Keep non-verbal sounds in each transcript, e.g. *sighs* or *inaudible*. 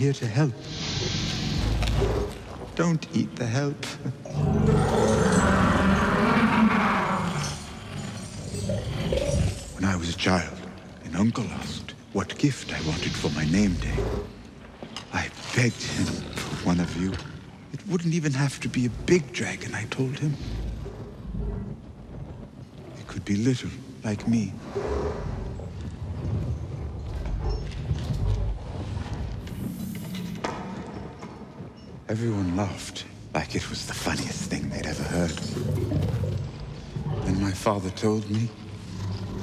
here to help. Don't eat the help. when I was a child, an uncle asked what gift I wanted for my name day. I begged him for one of you. It wouldn't even have to be a big dragon, I told him. It could be little, like me. Everyone laughed like it was the funniest thing they'd ever heard. Then my father told me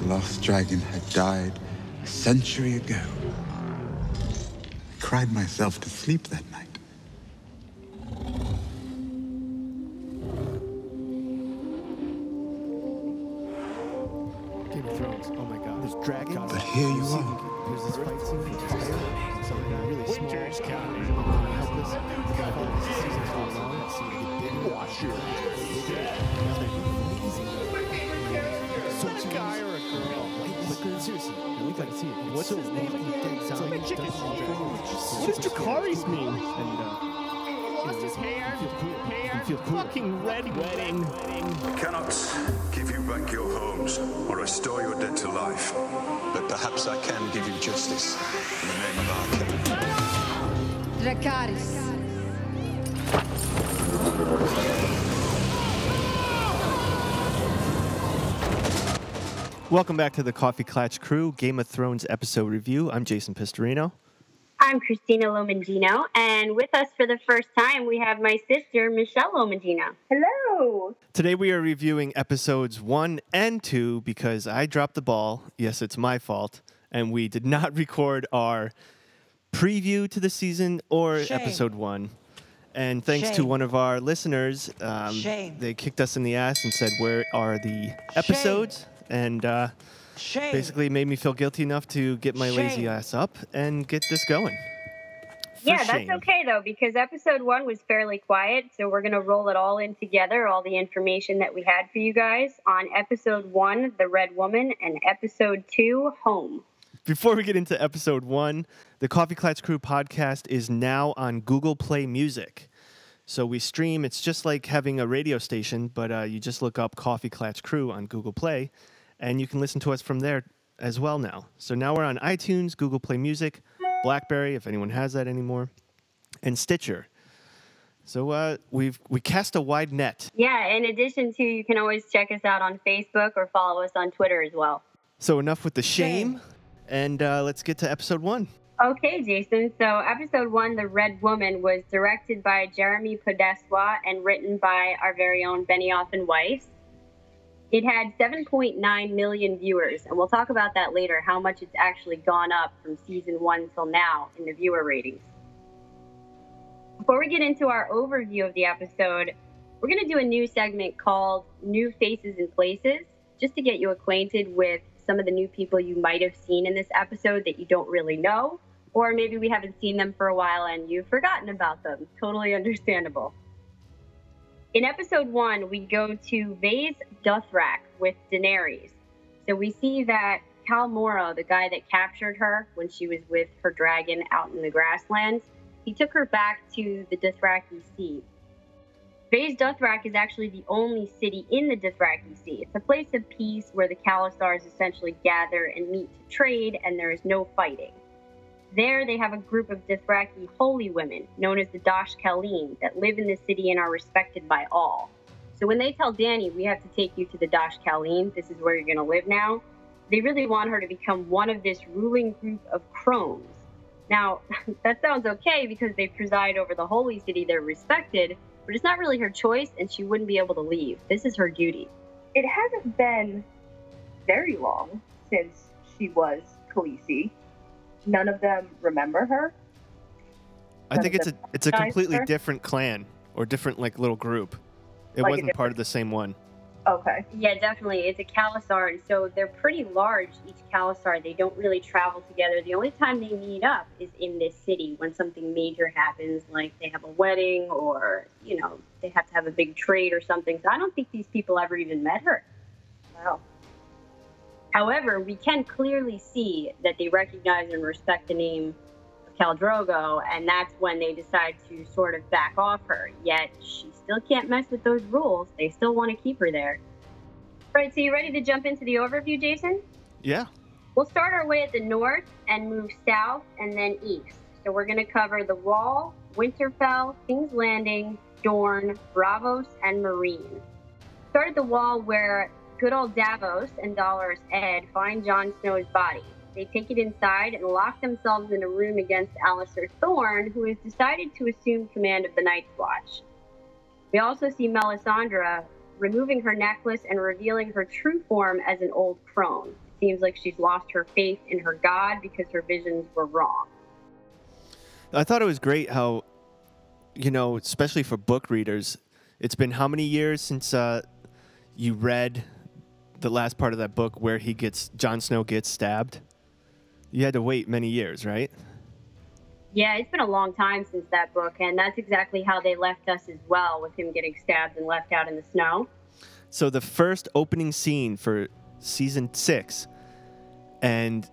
the last dragon had died a century ago. I cried myself to sleep that back to the Coffee Clatch Crew Game of Thrones episode review. I'm Jason Pistorino. I'm Christina Lomandino, and with us for the first time, we have my sister, Michelle Lomandino. Hello. Today we are reviewing episodes one and two because I dropped the ball. Yes, it's my fault. And we did not *laughs* record our preview to the season or Shame. episode one. And thanks to one of our listeners, um, they kicked us in the ass and said, Where are the episodes? And uh, Shame. basically made me feel guilty enough to get my lazy ass up and get this going. For yeah, that's shame. okay though, because episode one was fairly quiet, so we're going to roll it all in together, all the information that we had for you guys on episode one, The Red Woman, and episode two, Home. Before we get into episode one, the Coffee Clatch Crew podcast is now on Google Play Music. So we stream, it's just like having a radio station, but uh, you just look up Coffee Clatch Crew on Google Play, and you can listen to us from there as well now. So now we're on iTunes, Google Play Music, Blackberry, if anyone has that anymore, and Stitcher. So uh, we've we cast a wide net. Yeah, in addition to, you can always check us out on Facebook or follow us on Twitter as well. So enough with the shame, and uh, let's get to episode one. Okay, Jason. So, episode one, The Red Woman, was directed by Jeremy Podeswa and written by our very own Benioff and Weiss. It had 7.9 million viewers, and we'll talk about that later, how much it's actually gone up from season one till now in the viewer ratings. Before we get into our overview of the episode, we're going to do a new segment called New Faces and Places, just to get you acquainted with some of the new people you might have seen in this episode that you don't really know, or maybe we haven't seen them for a while and you've forgotten about them. Totally understandable. In episode one, we go to Vaes Dothrak with Daenerys. So we see that Khal Moro, the guy that captured her when she was with her dragon out in the grasslands, he took her back to the Dothraki Sea. Vaes Dothrak is actually the only city in the Dothraki Sea. It's a place of peace where the Khalasars essentially gather and meet to trade, and there is no fighting. There, they have a group of Dothraki holy women, known as the Dosh Khaleen, that live in the city and are respected by all. So when they tell Danny, we have to take you to the Dosh Khaleen, this is where you're going to live now, they really want her to become one of this ruling group of crones. Now, *laughs* that sounds okay because they preside over the holy city, they're respected, but it's not really her choice and she wouldn't be able to leave. This is her duty. it hasn't been very long since she was Khaleesi. None of them remember her. I think it's a it's a completely her? different clan or different like little group. It Like wasn't part of the same one. Okay. Yeah, definitely. It's a Khalasar, and so they're pretty large, each Khalasar. They don't really travel together. The only time they meet up is in this city when something major happens, like they have a wedding or, you know, they have to have a big trade or something. So I don't think these people ever even met her. Wow. However, we can clearly see that they recognize and respect the name of Khal Drogo, and that's when they decide to sort of back off her. Yet she still can't mess with those rules. They still want to keep her there. Right, so you ready to jump into the overview, Jason? Yeah. We'll start our way at the north and move south and then east. So we're going to cover the Wall, Winterfell, King's Landing, Dorne, Braavos, and Meereen. Start at the Wall where good old Davos and Dolorous Ed find Jon Snow's body. They take it inside and lock themselves in a room against Alliser Thorne, who has decided to assume command of the Night's Watch. We also see Melisandre removing her necklace and revealing her true form as an old crone. Seems like she's lost her faith in her god because her visions were wrong. I thought it was great how, you know, especially for book readers, it's been how many years since uh, you read the last part of that book where he gets Jon Snow gets stabbed? You had to wait many years, right? Yeah, it's been a long time since that book, and that's exactly how they left us as well, with him getting stabbed and left out in the snow. So the first opening scene for season six, and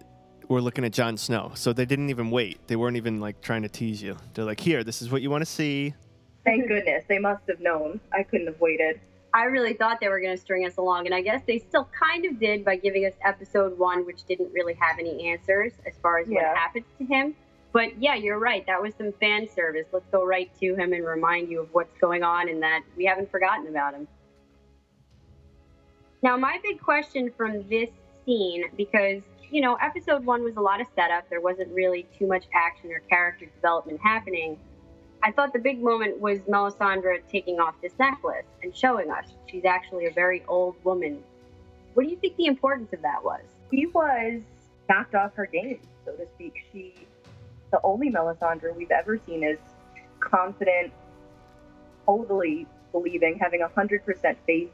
we're looking at Jon Snow. So they didn't even wait. They weren't even like trying to tease you. They're like, "Here, this is what you want to see." Thank goodness. They must have known. I couldn't have waited. I really thought they were going to string us along, and I guess they still kind of did by giving us episode one, which didn't really have any answers as far as Yeah. what happened to him. But yeah, you're right. That was some fan service. Let's go right to him and remind you of what's going on and that we haven't forgotten about him. Now, my big question from this scene, because, you know, episode one was a lot of setup, there wasn't really too much action or character development happening. I thought the big moment was Melisandre taking off this necklace and showing us she's actually a very old woman. What do you think the importance of that was? She was knocked off her game, so to speak. She, the only Melisandre we've ever seen, is confident, totally believing, having 100% faith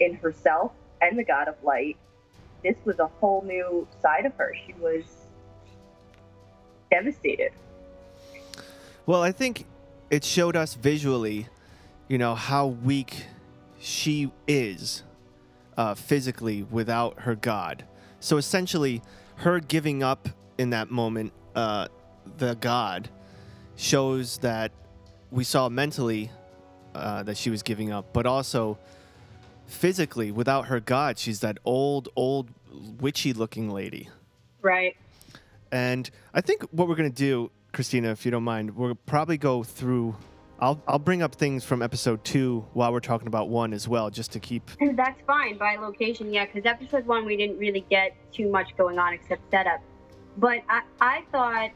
in herself and the God of Light. This was a whole new side of her. She was devastated. Well, I think it showed us visually, you know, how weak she is uh, physically without her God. So essentially, her giving up in that moment, uh, the God, shows that we saw mentally uh, that she was giving up, but also physically, without her God, she's that old, old, witchy looking lady. Right. And I think what we're gonna do, Christina, if you don't mind, we'll probably go through. I'll I'll bring up things from episode two while we're talking about one as well, just to keep. That's fine by location, yeah, because episode one we didn't really get too much going on except setup. But I, I thought,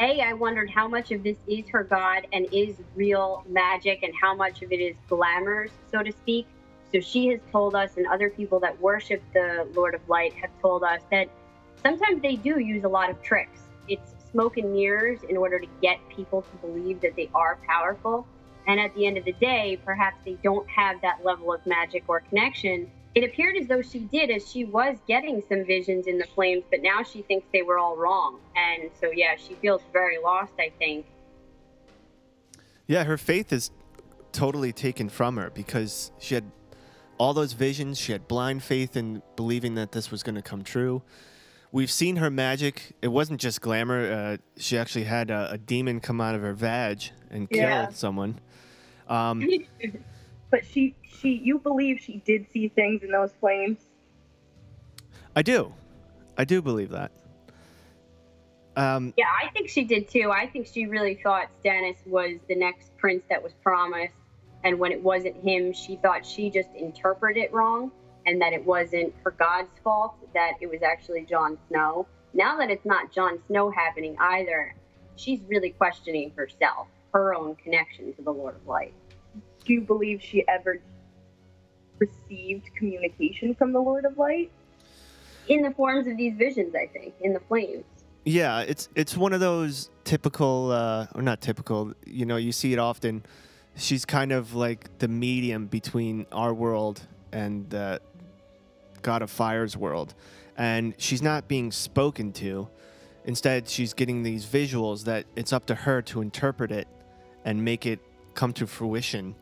A, I wondered how much of this is her god and is real magic and how much of it is glamours, so to speak. So she has told us, and other people that worship the Lord of Light have told us that sometimes they do use a lot of tricks. It's smoke and mirrors in order to get people to believe that they are powerful. And at the end of the day, perhaps they don't have that level of magic or connection. It appeared as though she did, as she was getting some visions in the flames, but now she thinks they were all wrong. And so, yeah, she feels very lost, I think. Yeah, her faith is totally taken from her because she had all those visions. She had blind faith in believing that this was going to come true. We've seen her magic. It wasn't just glamour. Uh, she actually had a, a demon come out of her vag and kill Yeah. someone. Um, But she, she, you believe she did see things in those flames? I do. I do believe that. Um, Yeah, I think she did too. I think she really thought Stannis was the next prince that was promised. And when it wasn't him, she thought she just interpreted it wrong and that it wasn't for God's fault, that it was actually Jon Snow. Now that it's not Jon Snow happening either, she's really questioning herself, her own connection to the Lord of Light. Do you believe she ever received communication from the Lord of Light? In the forms of these visions, I think, in the flames. Yeah, it's it's one of those typical, uh, or not typical. You know, you see it often. She's kind of like the medium between our world and the God of Fire's world, and she's not being spoken to. Instead, she's getting these visuals that it's up to her to interpret it and make it come to fruition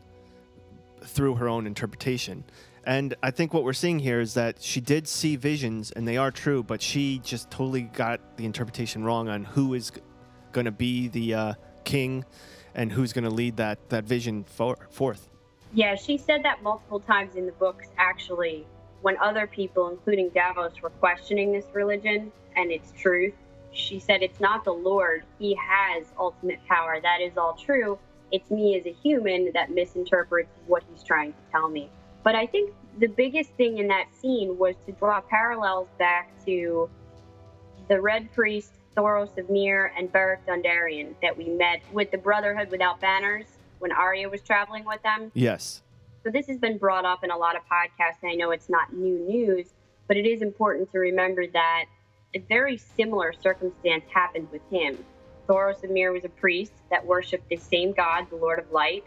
through her own interpretation. And I think what we're seeing here is that she did see visions, and they are true, but she just totally got the interpretation wrong on who is going to be the uh, king and who's going to lead that that vision for, forth. Yeah, she said that multiple times in the books, actually, when other people, including Davos, were questioning this religion and its truth. She said, It's not the Lord. He has ultimate power. That is all true. It's me as a human that misinterprets what he's trying to tell me. But I think the biggest thing in that scene was to draw parallels back to the Red Priest, Thoros of Myr, and Beric Dondarrion that we met with the Brotherhood Without Banners when Arya was traveling with them. Yes. So this has been brought up in a lot of podcasts, and I know it's not new news, but it is important to remember that a very similar circumstance happened with him. Thoros of Myr was a priest that worshipped the same god, the Lord of Light.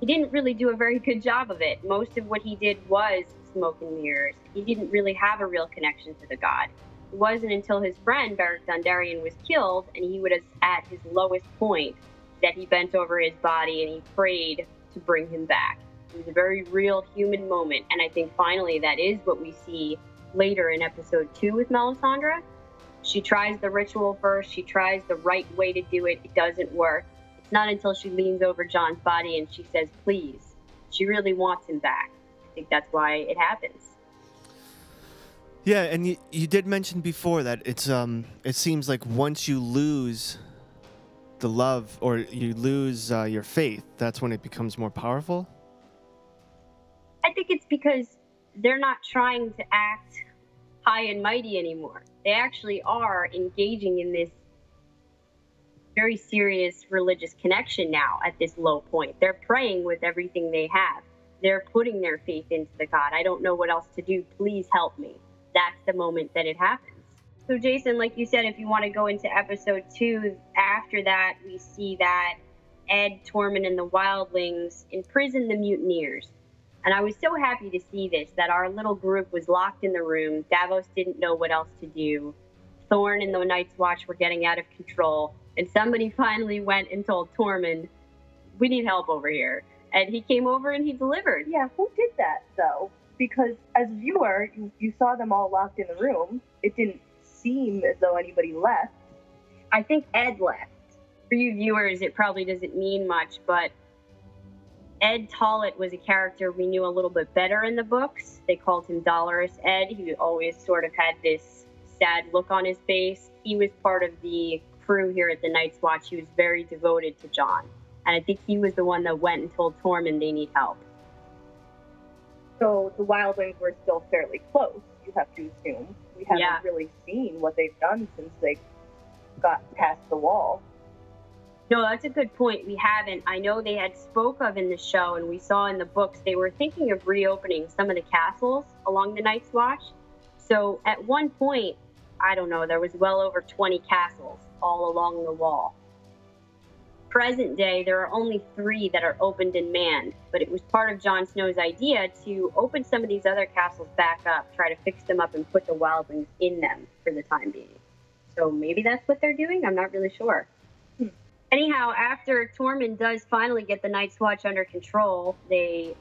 He didn't really do a very good job of it. Most of what he did was smoke and mirrors. He didn't really have a real connection to the god. It wasn't until his friend Beric Dondarrion was killed and he was at his lowest point that he bent over his body and he prayed to bring him back. It was a very real human moment, and I think finally that is what we see later in episode two with Melisandre. She tries the ritual first, she tries the right way to do it, it doesn't work. It's not until she leans over Jon's body and she says, please. She really wants him back. I think that's why it happens. Yeah, and you, you did mention before that it's um it seems like once you lose the love or you lose uh, your faith, that's when it becomes more powerful. I think it's because they're not trying to act high and mighty anymore. They actually are engaging in this very serious religious connection now at this low point. They're praying with everything they have. They're putting their faith into the God. I don't know what else to do. Please help me. That's the moment that it happens. So, Jason, like you said, if you want to go into episode two, after that, we see that Ed, Tormund, and the Wildlings imprison the mutineers. And I was so happy to see this that our little group was locked in the room. Davos didn't know what else to do. Thorne and the Night's Watch were getting out of control. And somebody *laughs* finally went and told Tormund, We need help over here. And he came over and he delivered. Yeah, who did that though? Because as a viewer, you, you saw them all locked in the room. It didn't seem as though anybody left. I think Ed left. For you viewers, it probably doesn't mean much, but Ed Tollett was a character we knew a little bit better in the books. They called him Dolorous Ed. He always sort of had this sad look on his face. He was part of the crew here at the Night's Watch. He was very devoted to Jon. And I think he was the one that went and told Tormund they need help. So the Wildlings were still fairly close, you have to assume. We haven't Yeah. really seen what they've done since they got past the wall. No, that's a good point. We haven't. I know they had spoke of in the show, and we saw in the books they were thinking of reopening some of the castles along the Night's Watch. So at one point, I don't know, there was well over 20 castles all along the wall. Present day, there are only three that are opened and manned, but it was part of Jon Snow's idea to open some of these other castles back up, try to fix them up, and put the wildlings in them for the time being. So maybe that's what they're doing. I'm not really sure. Anyhow, after Tormund does finally get the Night's Watch under control, they,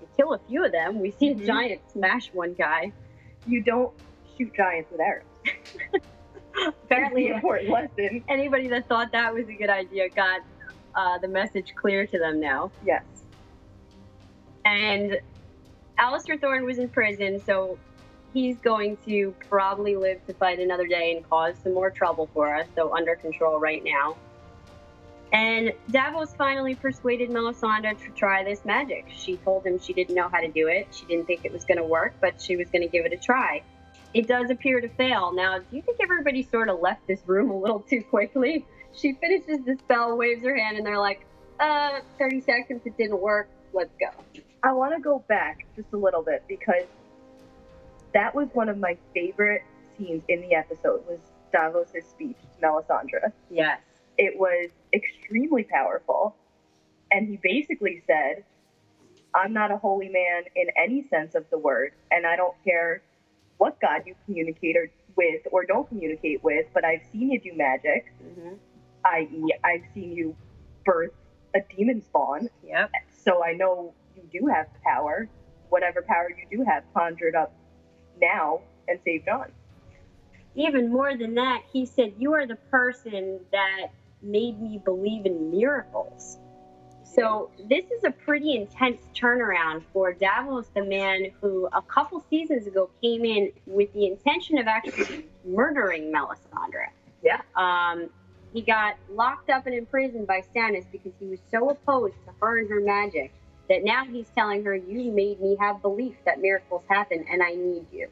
they kill a few of them. We see Mhm. a giant smash one guy. You don't shoot giants with arrows. *laughs* Apparently, important lesson. anybody that thought that was a good idea got uh, the message clear to them now. Yes. And Alliser Thorne was in prison, so he's going to probably live to fight another day and cause some more trouble for us, so under control right now. And Davos finally persuaded Melisandre to try this magic. She told him she didn't know how to do it. She didn't think it was going to work, but she was going to give it a try. It does appear to fail. Now, do you think everybody sort of left this room a little too quickly? She finishes the spell, waves her hand, and they're like, uh, 30 seconds, it didn't work. Let's go. I want to go back just a little bit because that was one of my favorite scenes in the episode was Davos' speech to Melisandre. Yes. It was extremely powerful. And he basically said, I'm not a holy man in any sense of the word, and I don't care what God you communicate or, with or don't communicate with, but I've seen you do magic, hmm i.e., I've seen you birth a demon spawn, Yep. so I know you do have power. whatever power you do have conjured up now and saved on. Even more than that, he said, You are the person that made me believe in miracles. So this is a pretty intense turnaround for Davos, the man who a couple seasons ago came in with the intention of actually murdering Melisandre. Yeah. Um, he got locked up and imprisoned by Stannis because he was so opposed to her and her magic that now he's telling her, You made me have belief that miracles happen and I need you.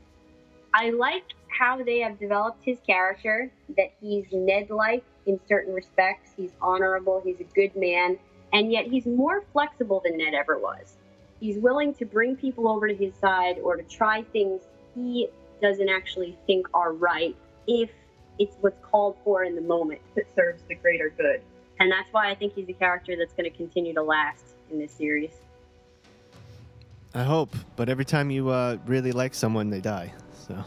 I like how they have developed his character, that he's Ned like in certain respects. He's honorable, he's a good man, and yet he's more flexible than Ned ever was. He's willing to bring people over to his side or to try things he doesn't actually think are right if it's what's called for in the moment. That serves the greater good. And that's why I think he's a character that's going to continue to last in this series. I hope, but every time you uh, really like someone, they die. So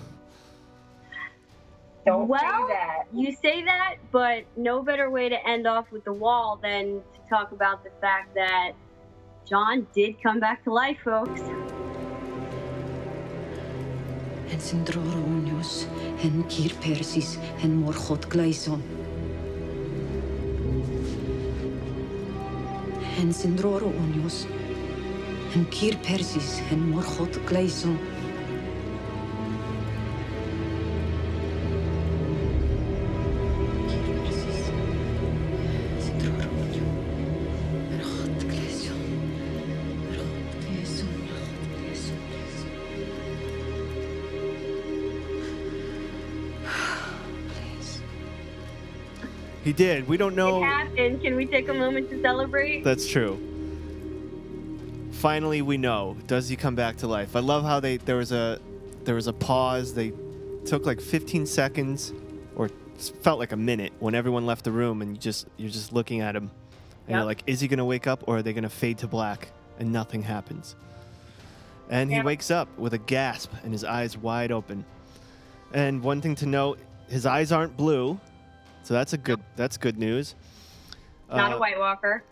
Don't Well, say that. You say that, but no better way to end off with the wall than to talk about the fact that Jon did come back to life, folks. En syndrora unios, en kir persis, en morchot gleison. En syndrora unios, en kir persis, en morchot gleison. He did. We don't It know. happened. Can we take a moment to celebrate? That's true. Finally, we know. Does he come back to life? I love how they there was a there was a pause. They took like 15 seconds, or felt like a minute when everyone left the room, and you just you're just looking at him, and you're like, is he gonna wake up, or are they gonna fade to black, and nothing happens? And he wakes up with a gasp and his eyes wide open. And one thing to note, his eyes aren't blue, so that's a good that's good news. Not Uh, a White Walker.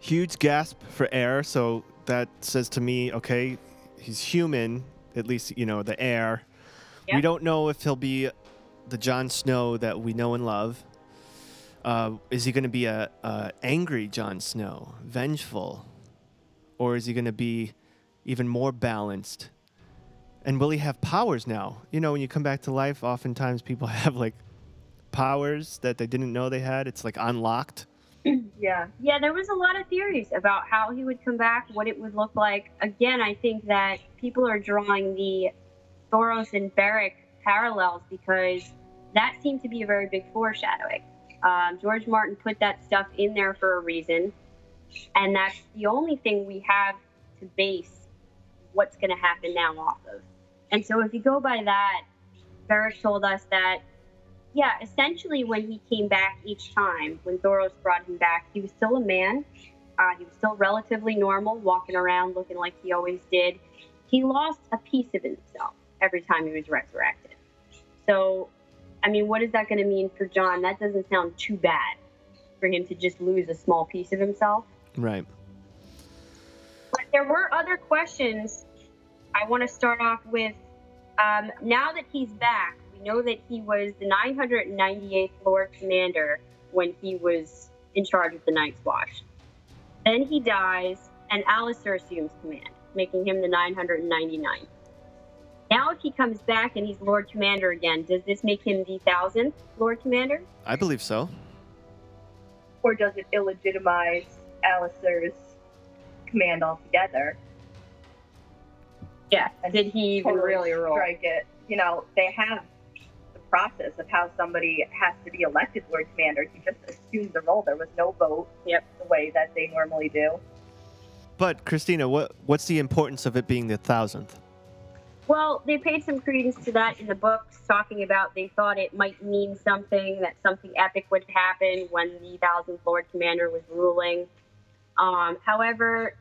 huge gasp for air. So that says to me okay he's human at least you know the air. We don't know if he'll be the Jon Snow that we know and love. Uh, is he going to be a, a angry Jon Snow vengeful? Or is he going to be even more balanced? And will he have powers now? You know when you come back to life oftentimes people *laughs* have like powers that they didn't know they had it's like unlocked *clears throat* Yeah. Yeah, there was a lot of theories about how he would come back, what it would look like. Again, I think that people are drawing the Thoros and Beric parallels because that seemed to be a very big foreshadowing. Um, George Martin put that stuff in there for a reason, and that's the only thing we have to base what's going to happen now off of. And so, if you go by that, Beric told us that yeah, essentially, when he came back each time, when Thoros brought him back, he was still a man. Uh, he was still relatively normal, walking around looking like he always did. He lost a piece of himself every time he was resurrected. So, I mean, what is that going to mean for Jon? That doesn't sound too bad for him to just lose a small piece of himself. right But there were other questions. I want to start off with um, now that he's back, we know that he was the 998th Lord Commander when he was in charge of the Night's Watch. Then he dies, and Alliser assumes command, making him the 999th. Now, if he comes back and he's Lord Commander again, does this make him the 1000th Lord Commander? I believe so. Or does it illegitimize Alliser's command altogether? Yeah. And Did he even totally really roll? strike it? You know, they have the process of how somebody has to be elected Lord Commander. He just assumed the role. There was no vote. Yep. The way that they normally do. But Christina, what what's the importance of it being the thousandth? Well, they paid some credence to that in the books, talking about they thought it might mean something, that something epic would happen when the thousandth Lord Commander was ruling. Um, however,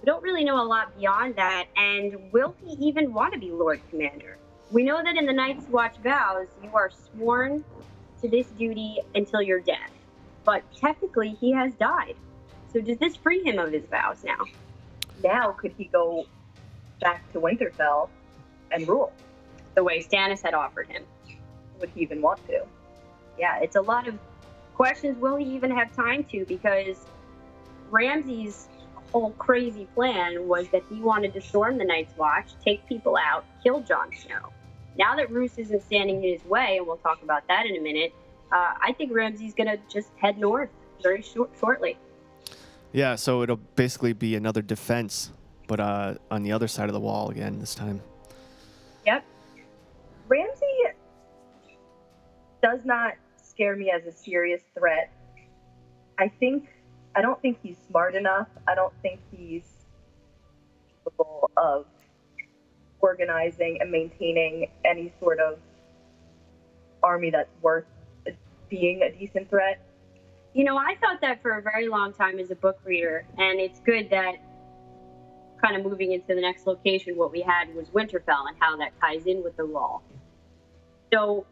we don't really know a lot beyond that, and will he even want to be Lord Commander? We know that in the Night's Watch vows, you are sworn to this duty until your death, but technically he has died. So does this free him of his vows now? now could he go back to Winterfell and rule? The way Stannis had offered him. Would he even want to? Yeah, it's a lot of questions. Will he even have time to? Because Ramsay's whole crazy plan was that he wanted to storm the Night's Watch, take people out, kill Jon Snow. Now that Roose isn't standing in his way, and we'll talk about that in a minute, uh, I think Ramsay's going to just head north very short, shortly. Yeah, so it'll basically be another defense, but uh, on the other side of the wall again this time. Yep. Ramsay does not scare me as a serious threat. I think I don't think he's smart enough. I don't think he's capable of organizing and maintaining any sort of army that's worth being a decent threat. You know, I thought that for a very long time as a book reader, and it's good that kind of moving into the next location, what we had was Winterfell and how that ties in with the wall. So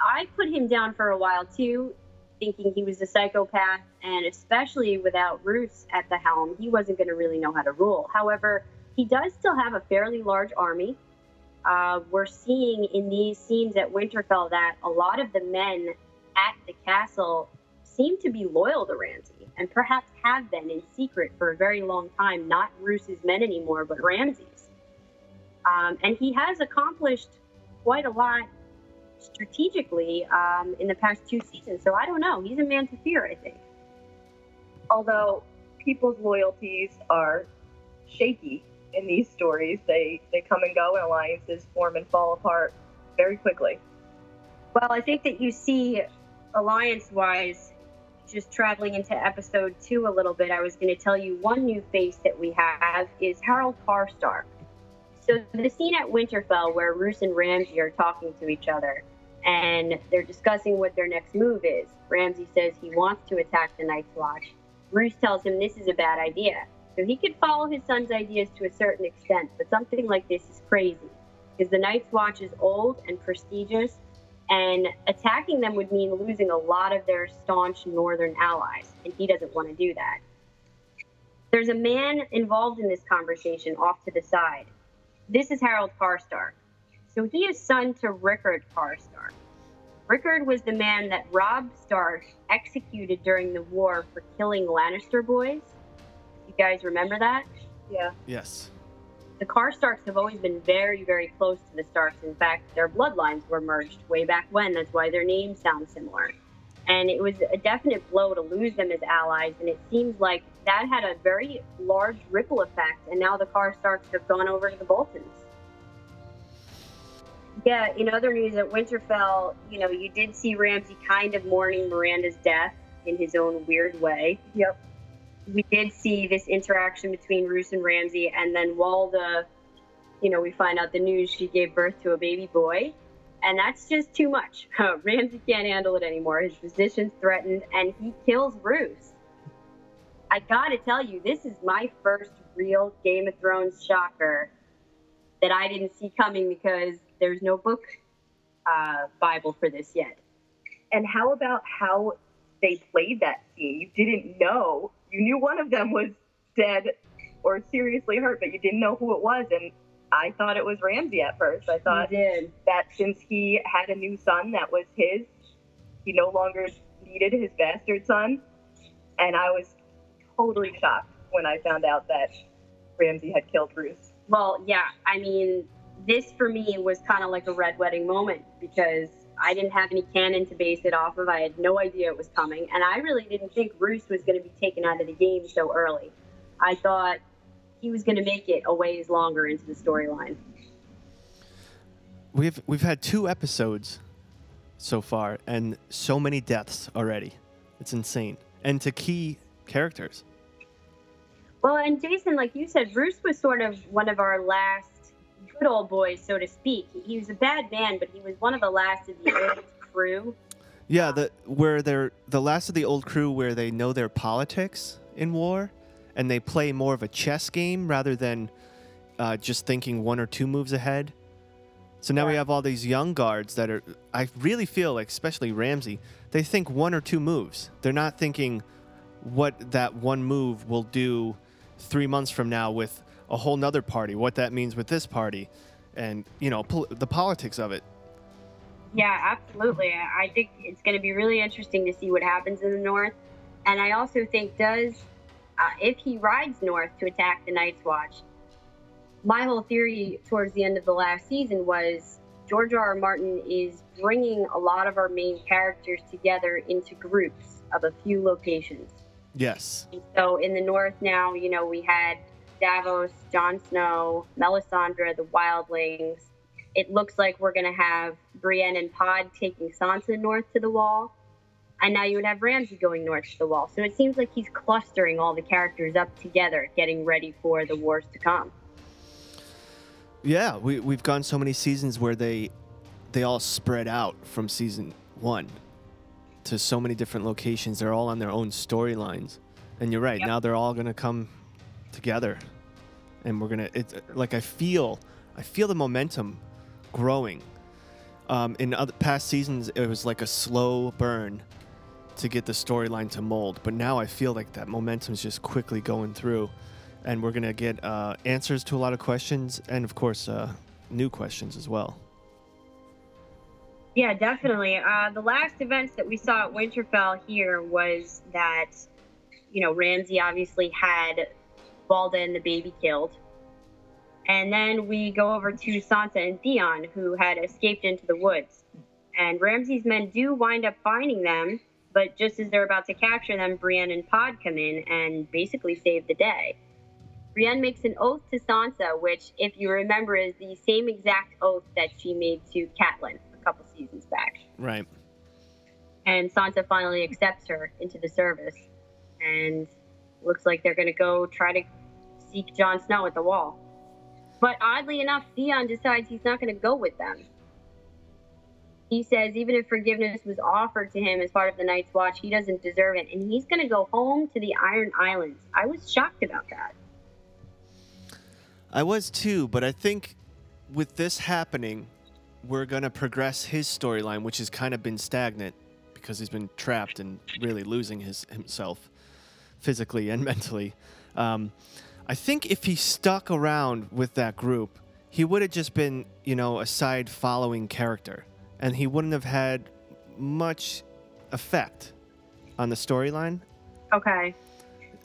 I put him down for a while too, thinking he was a psychopath, and especially without Roose at the helm, he wasn't going to really know how to rule. However, he does still have a fairly large army. Uh, we're seeing in these scenes at Winterfell that a lot of the men at the castle seem to be loyal to Ramsay, and perhaps have been in secret for a very long time, not Roose's men anymore, but Ramsay's. Um, and he has accomplished quite a lot strategically um, in the past two seasons. So I don't know. He's a man to fear, I think. Although people's loyalties are shaky in these stories, they they come and go, and alliances form and fall apart very quickly. Well, I think that you see alliance-wise, just traveling into episode two a little bit. I was going to tell you one new face that we have is Harald Karstark. So the scene at Winterfell where Roose and Ramsay are talking to each other and they're discussing what their next move is. Ramsay says he wants to attack the Night's Watch. Roose tells him this is a bad idea. So he could follow his son's ideas to a certain extent, but something like this is crazy because the Night's Watch is old and prestigious, and attacking them would mean losing a lot of their staunch northern allies, and he doesn't want to do that. There's a man involved in this conversation off to the side. This is Harald Karstark. So he is son to Rickard Karstark. Rickard was the man that Robb Stark executed during the war for killing Lannister boys. You guys remember that? Yeah. Yes. The Karstarks have always been very, very close to the Starks. In fact, their bloodlines were merged way back when. That's why their names sound similar. And it was a definite blow to lose them as allies. And it seems like that had a very large ripple effect. And now the Karstarks have gone over to the Boltons. Yeah, in other news at Winterfell, you know, you did see Ramsay kind of mourning Myranda's death in his own weird way. Yep. We did see this interaction between Roose and Ramsay, and then Walda, you know, we find out the news she gave birth to a baby boy, and that's just too much. *laughs* Ramsay can't handle it anymore. His position's threatened, and he kills Roose. I gotta tell you, this is my first real Game of Thrones shocker that I didn't see coming because there's no book uh, Bible for this yet. And how about how they played that scene? You didn't know. You knew one of them was dead or seriously hurt, but you didn't know who it was. And I thought it was Ramsay at first. I thought that since he had a new son that was his, he no longer needed his bastard son. And I was totally shocked when I found out that Ramsay had killed Roose. Well, yeah, I mean, this for me was kind of like a red wedding moment because I didn't have any canon to base it off of. I had no idea it was coming, and I really didn't think Roose was going to be taken out of the game so early. I thought he was going to make it a ways longer into the storyline. We've we've had two episodes so far, and so many deaths already. It's insane, and to key characters. Well, and Jason, like you said, Roose was sort of one of our last good old boys, so to speak. He was a bad man, but he was one of the last of the old crew. Yeah, the where they're the last of the old crew where they know their politics in war, and they play more of a chess game rather than uh, just thinking one or two moves ahead. So now we have all these young guards that are. I really feel like, especially Ramsay, they think one or two moves. They're not thinking what that one move will do three months from now with a whole nother party, what that means with this party, and you know pol- the politics of it. Yeah, absolutely. I think it's going to be really interesting to see what happens in the north. And I also think does uh, if he rides north to attack the Night's Watch. My whole theory towards the end of the last season was George R. R. Martin is bringing a lot of our main characters together into groups of a few locations. Yes. So in the north now, you know, we had Davos, Jon Snow, Melisandre, the Wildlings. It looks like we're going to have Brienne and Pod taking Sansa north to the Wall, and now you would have Ramsay going north to the Wall. So it seems like he's clustering all the characters up together, getting ready for the wars to come. Yeah, we we've gone so many seasons where they they all spread out from season one to so many different locations. They're all on their own storylines, and you're right. Yep. Now they're all gonna come together, and we're gonna. It's like I feel, I feel the momentum growing. Um, in other past seasons, it was like a slow burn to get the storyline to mold, but now I feel like that momentum is just quickly going through, and we're gonna get uh, answers to a lot of questions, and of course, uh, new questions as well. Yeah, definitely. Uh, the last events that we saw at Winterfell here was that, you know, Ramsay obviously had Walda and the baby killed. And then we go over to Sansa and Theon, who had escaped into the woods. And Ramsay's men do wind up finding them, but just as they're about to capture them, Brienne and Pod come in and basically save the day. Brienne makes an oath to Sansa, which, if you remember, is the same exact oath that she made to Catelyn a couple seasons back. Right. And Sansa finally accepts her into the service. And looks like they're going to go try to seek Jon Snow at the wall. But oddly enough, Theon decides he's not going to go with them. He says even if forgiveness was offered to him as part of the Night's Watch, he doesn't deserve it, and he's going to go home to the Iron Islands. I was shocked about that. I was too, but I think with this happening, we're gonna progress his storyline, which has kind of been stagnant because he's been trapped and really losing his himself physically and *laughs* mentally. Um, I think if he stuck around with that group, he would have just been, you know, a side following character, and he wouldn't have had much effect on the storyline Okay.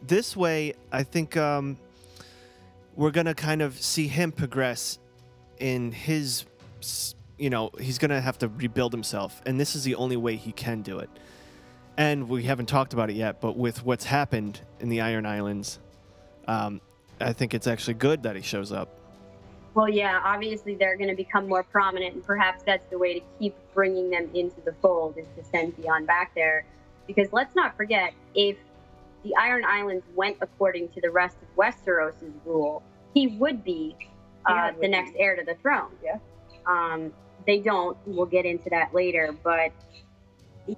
this way, I think um, we're gonna kind of see him progress in his, you know, he's gonna have to rebuild himself, and this is the only way he can do it. And we haven't talked about it yet, but with what's happened in the Iron Islands, um, I think it's actually good that he shows up. Well, yeah, obviously they're going to become more prominent, and perhaps that's the way to keep bringing them into the fold is to send Theon back there. Because let's not forget, if the Iron Islands went according to the rest of Westeros' rule, he would be uh, Theon the next be. heir to the throne. Yeah. Um, they don't. We'll get into that later, but it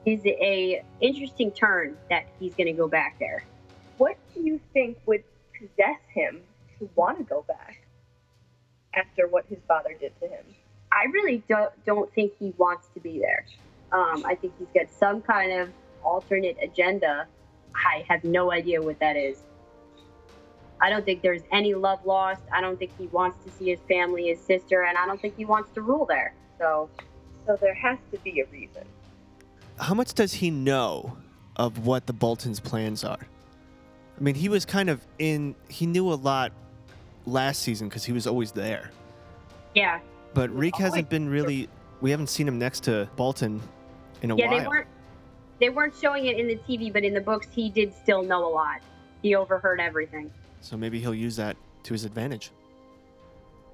is a interesting turn that he's going to go back there. What do you think would possess him to want to go back after what his father did to him? I really don't, don't think he wants to be there. Um, I think he's got some kind of alternate agenda. I have no idea what that is. I don't think there's any love lost. I don't think he wants to see his family, his sister, and I don't think he wants to rule there. So, So there has to be a reason. How much does he know of what the Boltons' plans are? I mean, he was kind of in. He knew a lot last season because he was always there. yeah. But Reek always hasn't been really. We haven't seen him next to Bolton in a yeah, while. Yeah, they weren't they weren't showing it in the TV, but in the books, he did still know a lot. He overheard everything. So maybe he'll use that to his advantage.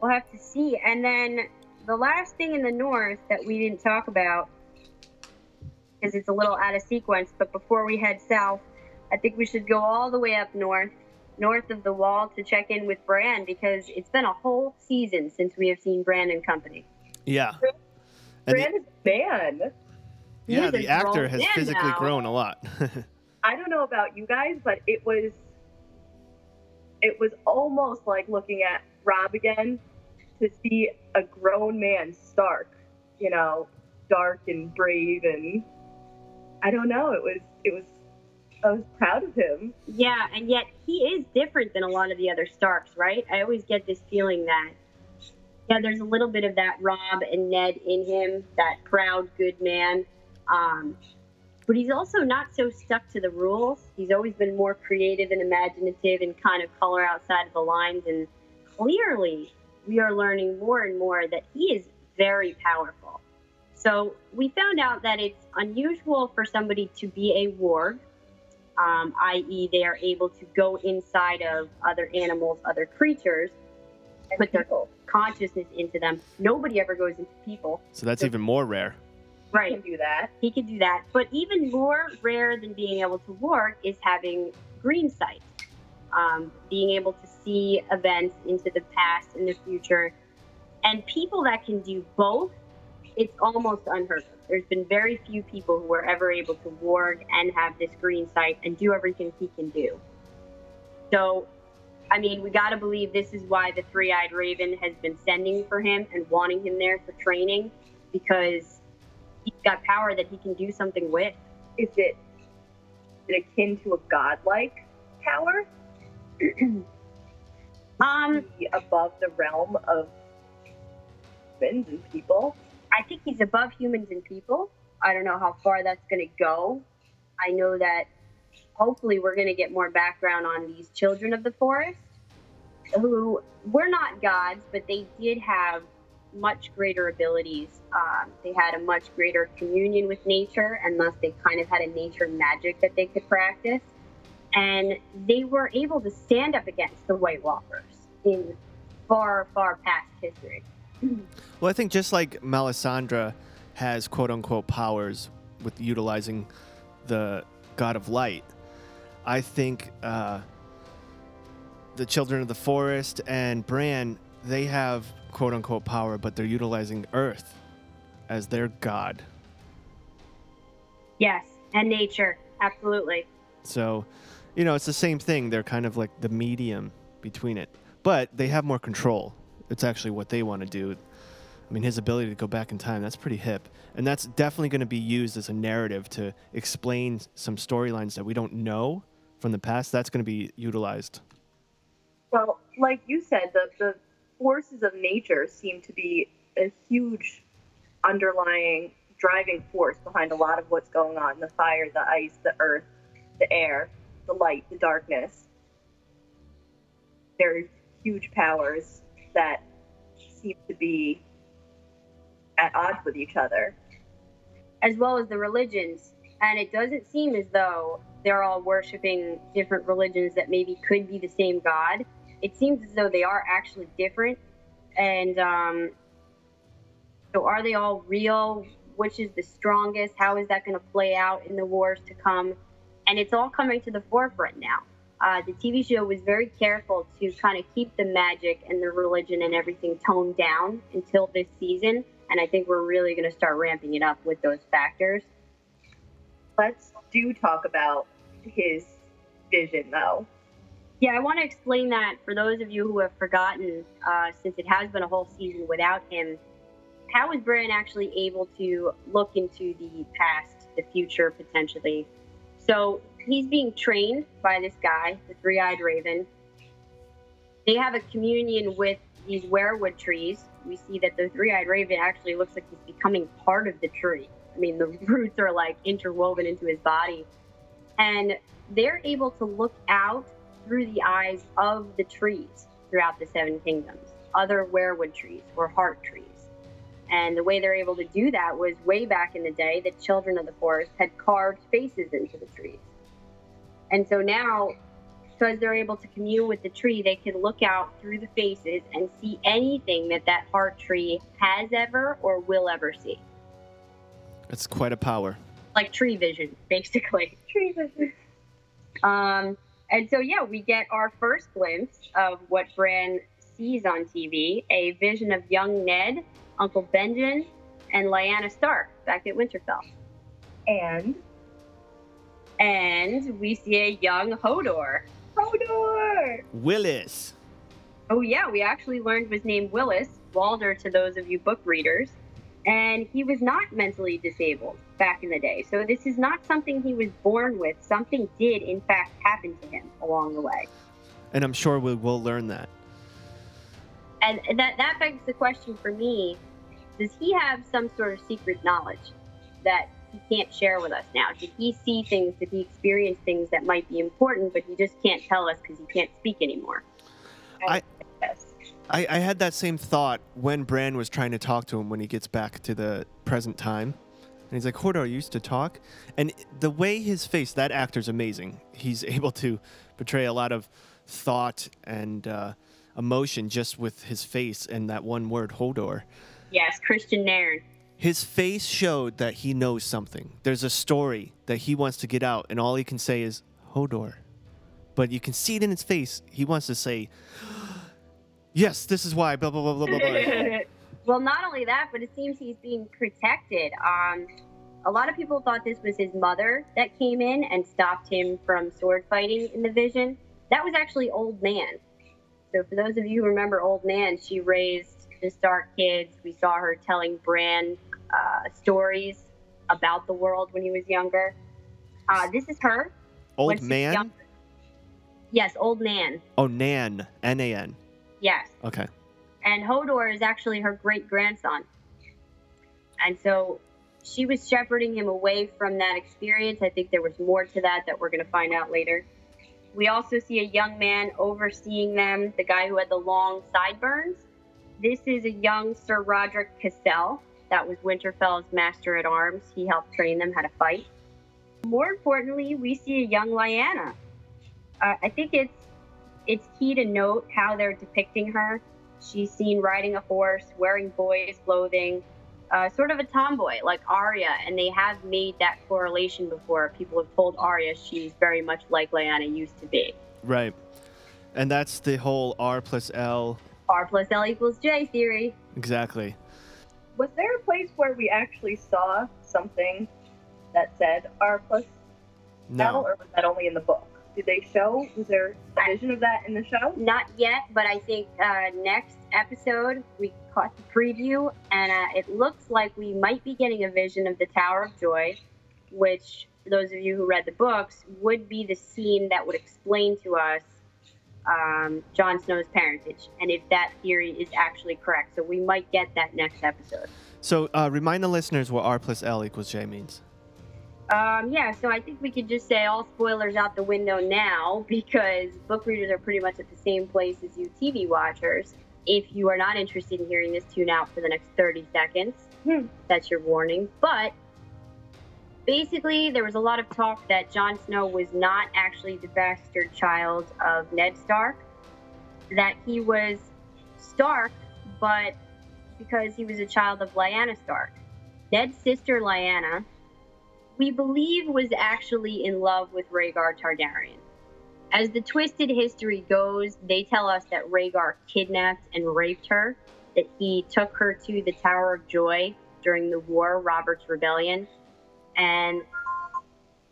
We'll have to see. And then the last thing in the north that we didn't talk about, because it's a little out of sequence, but before we head south, I think we should go all the way up north, north of the wall, to check in with Bran because it's been a whole season since we have seen Bran and company. Yeah. And the, Bran is man. yeah, the actor has physically now. grown a lot. I don't know about you guys, but it was it was almost like looking at Robb again to see a grown man Stark, you know, dark and brave and I don't know, it was it was I was proud of him. Yeah, and yet he is different than a lot of the other Starks, right? I always get this feeling that, yeah, there's a little bit of that Robb and Ned in him, that proud, good man. Um, but he's also not so stuck to the rules. He's always been more creative and imaginative and kind of color outside of the lines. And clearly, we are learning more and more that he is very powerful. So we found out that it's unusual for somebody to be a warg, um, i.e., they are able to go inside of other animals, other creatures, And put their consciousness into them. Nobody ever goes into people. So that's even more rare. Right. He can Right. do that. He could do that. But even more rare than being able to warg is having green sight, um, being able to see events into the past and the future. And people that can do both, it's almost unheard of. There's been very few people who were ever able to warg and have this green sight and do everything he can do. So, I mean, we got to believe this is why the three eyed raven has been sending for him and wanting him there for training because he's got power that he can do something with. Is it, is it akin to a godlike power? *clears throat* Um, above the realm of humans and people? I think he's above humans and people. I don't know how far that's going to go. I know that hopefully we're going to get more background on these children of the forest who were not gods, but they did have much greater abilities. Um, they had a much greater communion with nature, and thus they kind of had a nature magic that they could practice. And they were able to stand up against the White Walkers in far, far past history. *clears throat* Well, I think just like Melisandre has quote unquote powers with utilizing the God of Light, I think uh, the Children of the Forest and Bran, they have quote unquote power, but they're utilizing Earth as their God. Yes, and nature, absolutely. So, you know, it's the same thing. They're kind of like the medium between it, but they have more control. It's actually what they want to do. I mean, his ability to go back in time, that's pretty hip. And that's definitely going to be used as a narrative to explain some storylines that we don't know from the past. That's going to be utilized. Well, like you said, the, the forces of nature seem to be a huge underlying driving force behind a lot of what's going on the fire, the ice, the earth, the air, the light, the darkness. They're huge powers that seem to be at odds with each other. as well as the religions. And it doesn't seem as though they're all worshiping different religions that maybe could be the same God. It seems as though they are actually different. And um, so, are they all real? Which is the strongest? How is that going to play out in the wars to come? And it's all coming to the forefront now. Uh, the TV show was very careful to kind of keep the magic and the religion and everything toned down until this season. And I think we're really going to start ramping it up with those factors. Let's do talk about his vision, though. Yeah, I want to explain that for those of you who have forgotten, uh, since it has been a whole season without him. How is Bran actually able to look into the past, the future potentially? So he's being trained by this guy, the Three Eyed Raven. They have a communion with these weirwood trees. We see that the Three Eyed Raven actually looks like he's becoming part of the tree. I mean, the *laughs* roots are like interwoven into his body. And they're able to look out through the eyes of the trees throughout the Seven Kingdoms, other weirwood trees or heart trees. And the way they're able to do that was way back in the day, the children of the forest had carved faces into the trees. And so now, because they're able to commune with the tree, they can look out through the faces and see anything that that heart tree has ever or will ever see. It's quite a power. Like tree vision, basically. *laughs* Tree vision. Um, and so, yeah, we get our first glimpse of what Bran sees on TV a vision of young Ned, Uncle Benjen, and Lyanna Stark back at Winterfell. And And we see a young Hodor. Hodor! Willis. Oh, yeah, we actually learned was named Willis, Walder to those of you book readers. And he was not mentally disabled back in the day. So this is not something he was born with. Something did, in fact, happen to him along the way. And I'm sure we will learn that. And that, that begs the question for me does he have some sort of secret knowledge that he can't share with us now? Did he see things? Did he experience things that might be important, but he just can't tell us because he can't speak anymore? I- Yes. I, I had that same thought when Bran was trying to talk to him when he gets back to the present time. And he's like, Hodor used to talk. And the way his face, that actor's amazing. He's *laughs* able to portray a lot of thought and uh, emotion just with his face and that one word, Hodor. Yes, Kristian Nairn. His face showed that he knows something. There's a story that he wants to get out, and all he can say is, Hodor. But you can see it in his face. He wants to say, *gasps* Yes, this is why, blah, blah, blah, blah, blah, blah. *laughs* well, not only that, but it seems he's being protected. Um, a lot of people thought this was his mother that came in and stopped him from sword fighting in the vision. That was actually Old Nan. So, for those of you who remember Old Nan, she raised the Stark kids. We saw her telling Bran uh, stories about the world when he was younger. Uh, this is her. Old man? younger. Yes, Old Nan. Oh, Nan. N A N. Yes. Okay. and Hodor is actually her great grandson. And so she was shepherding him away from that experience. I think there was more to that that we're going to find out later. We also see a young man overseeing them, the guy who had the long sideburns. This is a young Sir Rodrik Cassel. That was Winterfell's master at arms. He helped train them how to fight. More importantly, we see a young Lyanna. Uh, I think it's it's key to note how they're depicting her. She's seen riding a horse, wearing boys' clothing, uh, sort of a tomboy like Arya, and they have made that correlation before. People have told Arya she's very much like Lyanna used to be. Right. And that's the whole R plus L. R plus L equals J theory. Exactly. Was there a place where we actually saw something that said R plus L, or was that only in the book? Did they show? Was there a vision of that in the show? Not yet, but I think uh, next episode we caught the preview, and uh, it looks like we might be getting a vision of the Tower of Joy, which, for those of you who read the books, would be the scene that would explain to us um, Jon Snow's parentage, and if that theory is actually correct. So we might get that next episode. So uh, remind the listeners what R plus L equals J means. Um, yeah, so I think we could just say all spoilers out the window now because book readers are pretty much at the same place as you TV watchers. If you are not interested in hearing this, tune out for the next 30 seconds. Hmm. That's your warning. But basically, there was a lot of talk that Jon Snow was not actually the bastard child of Ned Stark, that he was Stark, but because he was a child of Lyanna Stark. Ned's sister, Lyanna, we believe was actually in love with Rhaegar Targaryen. As the twisted history goes, they tell us that Rhaegar kidnapped and raped her, that he took her to the Tower of Joy during the war, Robert's Rebellion. And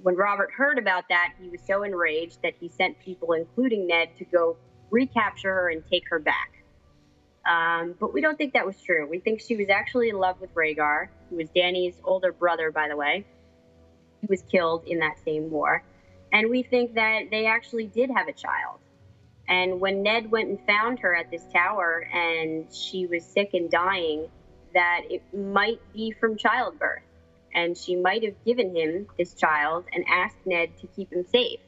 when Robert heard about that, he was so enraged that he sent people, including Ned, to go recapture her and take her back. Um, but we don't think that was true. We think she was actually in love with Rhaegar, who was Dany's older brother, by the way. He was killed in that same war. And we think that they actually did have a child. And when Ned went and found her at this tower and she was sick and dying, that it might be from childbirth. And she might have given him this child and asked Ned to keep him safe.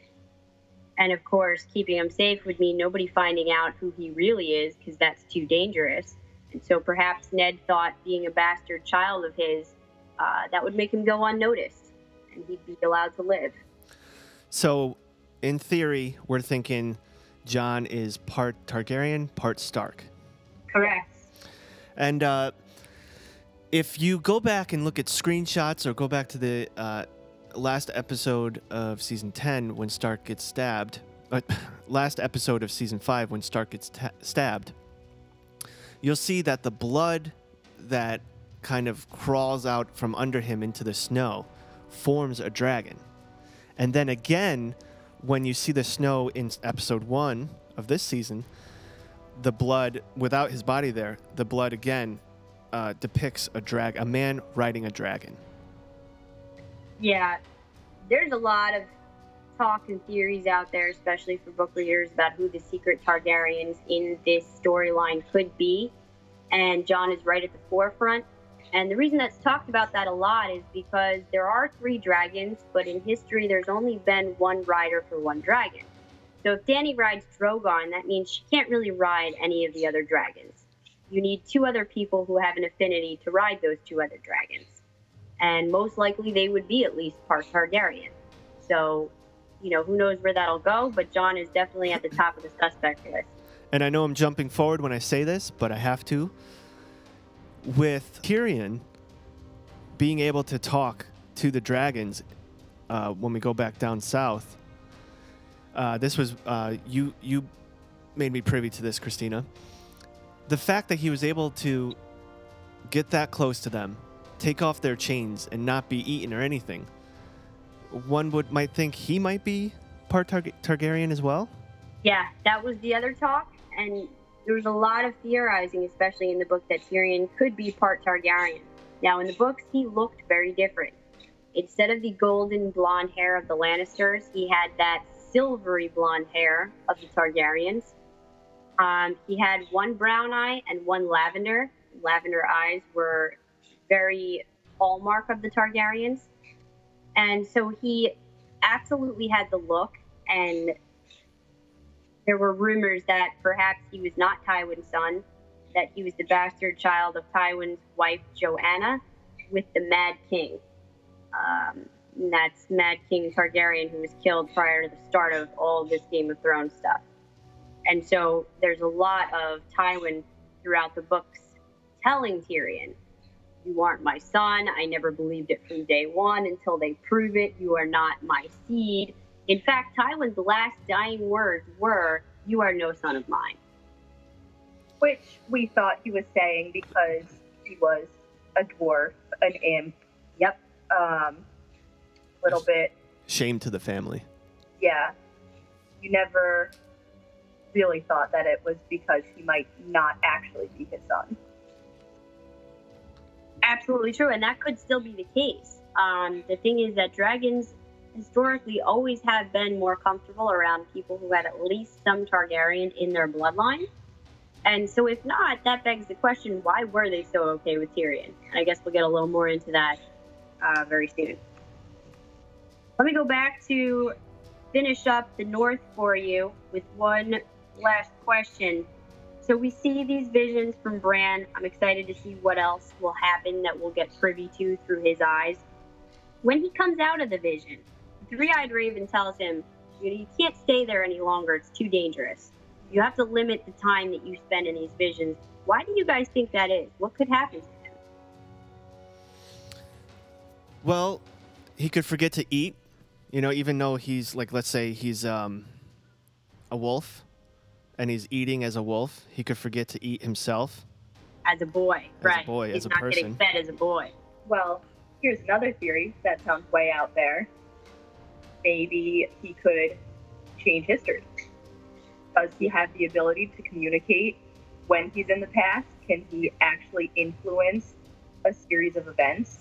And of course, keeping him safe would mean nobody finding out who he really is because that's too dangerous. And so perhaps Ned thought being a bastard child of his, uh, that would make him go unnoticed and he'd be allowed to live. So, in theory, we're thinking Jon is part Targaryen, part Stark. Correct. And uh, if you go back and look at screenshots or go back to the uh, last episode of season 10 when Stark gets stabbed, uh, *laughs* last episode of season 5 when Stark gets ta- stabbed, you'll see that the blood that kind of crawls out from under him into the snow forms a dragon. And then again, when you see the snow in episode 1 of this season, the blood without his body there, the blood again uh, depicts a drag, a man riding a dragon. Yeah, there's a lot of talk and theories out there, especially for book readers, about who the secret Targaryens in this storyline could be. And Jon is right at the forefront. And the reason that's talked about that a lot is because there are three dragons, but in history, there's only been one rider for one dragon. So if Dany rides Drogon, that means she can't really ride any of the other dragons. You need two other people who have an affinity to ride those two other dragons. And most likely they would be at least part Targaryen. So, you know, who knows where that'll go, but Jon is definitely at the top of the suspect list. And I know I'm jumping forward when I say this, but I have to. With Tyrion being able to talk to the dragons uh, when we go back down south, uh, this was uh, you. You made me privy to this, Christina. The fact that he was able to get that close to them, take off their chains, and not be eaten or anything, one would might think he might be part Tar- Targaryen as well. Yeah, that was the other talk, and there was a lot of theorizing, especially in the book, that Tyrion could be part Targaryen. Now, in the books, he looked very different. Instead of the golden blonde hair of the Lannisters, he had that silvery blonde hair of the Targaryens. Um, he had one brown eye and one lavender. Lavender eyes were very hallmark of the Targaryens. And so he absolutely had the look, and there were rumors that perhaps he was not Tywin's son, that he was the bastard child of Tywin's wife, Joanna, with the Mad King. Um, and that's Mad King Targaryen, who was killed prior to the start of all this Game of Thrones stuff. And so there's a lot of Tywin throughout the books telling Tyrion, You aren't my son. I never believed it from day one until they prove it. You are not my seed. In fact, Tywin's last dying words were, You are no son of mine. Which we thought he was saying because he was a dwarf, an imp. Yep. Um, little bit, Shame to the family. yeah. You never really thought that it was because he might not actually be his son. Absolutely true, and that could still be the case. Um, the thing is that dragons historically always have been more comfortable around people who had at least some Targaryen in their bloodline. And so, if not, that begs the question why were they so okay with Tyrion? And I guess we'll get a little more into that uh, very soon. Let me go back to finish up the North for you with one last question. So we see these visions from Bran. I'm excited to see what else will happen that we'll get privy to through his eyes. When he comes out of the vision, three-eyed raven tells him, you, know, you can't stay there any longer. It's too dangerous. You have to limit the time that you spend in these visions. Why do you guys think that is? What could happen to him? Well, he could forget to eat. You know, even though he's like, let's say he's um, a wolf, and he's eating as a wolf, he could forget to eat himself. As a boy, right. As a boy, He's as a not getting person. fed as a boy. Well, here's another theory that sounds way out there. Maybe he could change history. Does he have the ability to communicate when he's in the past? Can he actually influence a series of events?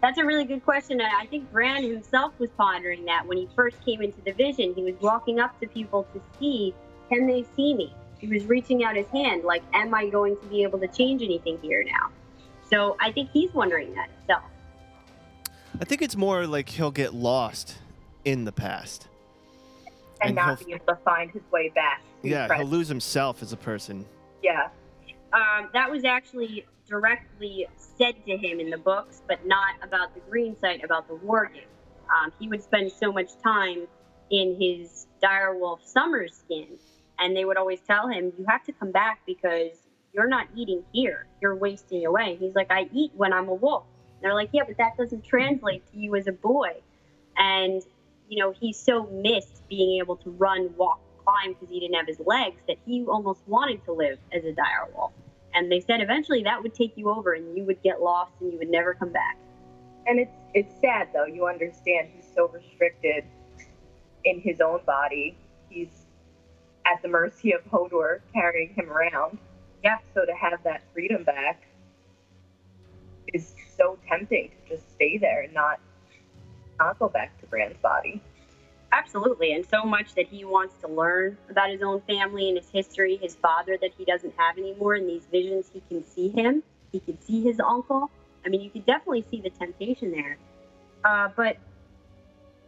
That's a really good question. And I think Bran himself was pondering that when he first came into the vision. He was walking up to people to see, can they see me? He was reaching out his hand, like, am I going to be able to change anything here now? So I think he's wondering that himself. I think it's more like he'll get lost in the past. And, And not be able to find his way back. to Yeah, he'll lose himself as a person. Yeah. Um, that was actually directly said to him in the books, but not about the green sight, about the wargame. Um, he would spend so much time in his direwolf summer skin, and they would always tell him, "You have to come back because you're not eating here. You're wasting away." He's like, "I eat when I'm a wolf." And they're like, "Yeah, but that doesn't translate to you as a boy." And you know, he so missed being able to run, walk, climb because he didn't have his legs that he almost wanted to live as a direwolf. And they said eventually that would take you over and you would get lost and you would never come back. And it's it's sad though. You understand he's so restricted in his own body. He's at the mercy of Hodor carrying him around. Yeah. So to have that freedom back, is so tempting to just stay there and not not go back to Bran's body. Absolutely, and so much that he wants to learn about his own family and his history, his father that he doesn't have anymore. In these visions, he can see him, he can see his uncle. I mean, you could definitely see the temptation there. Uh, but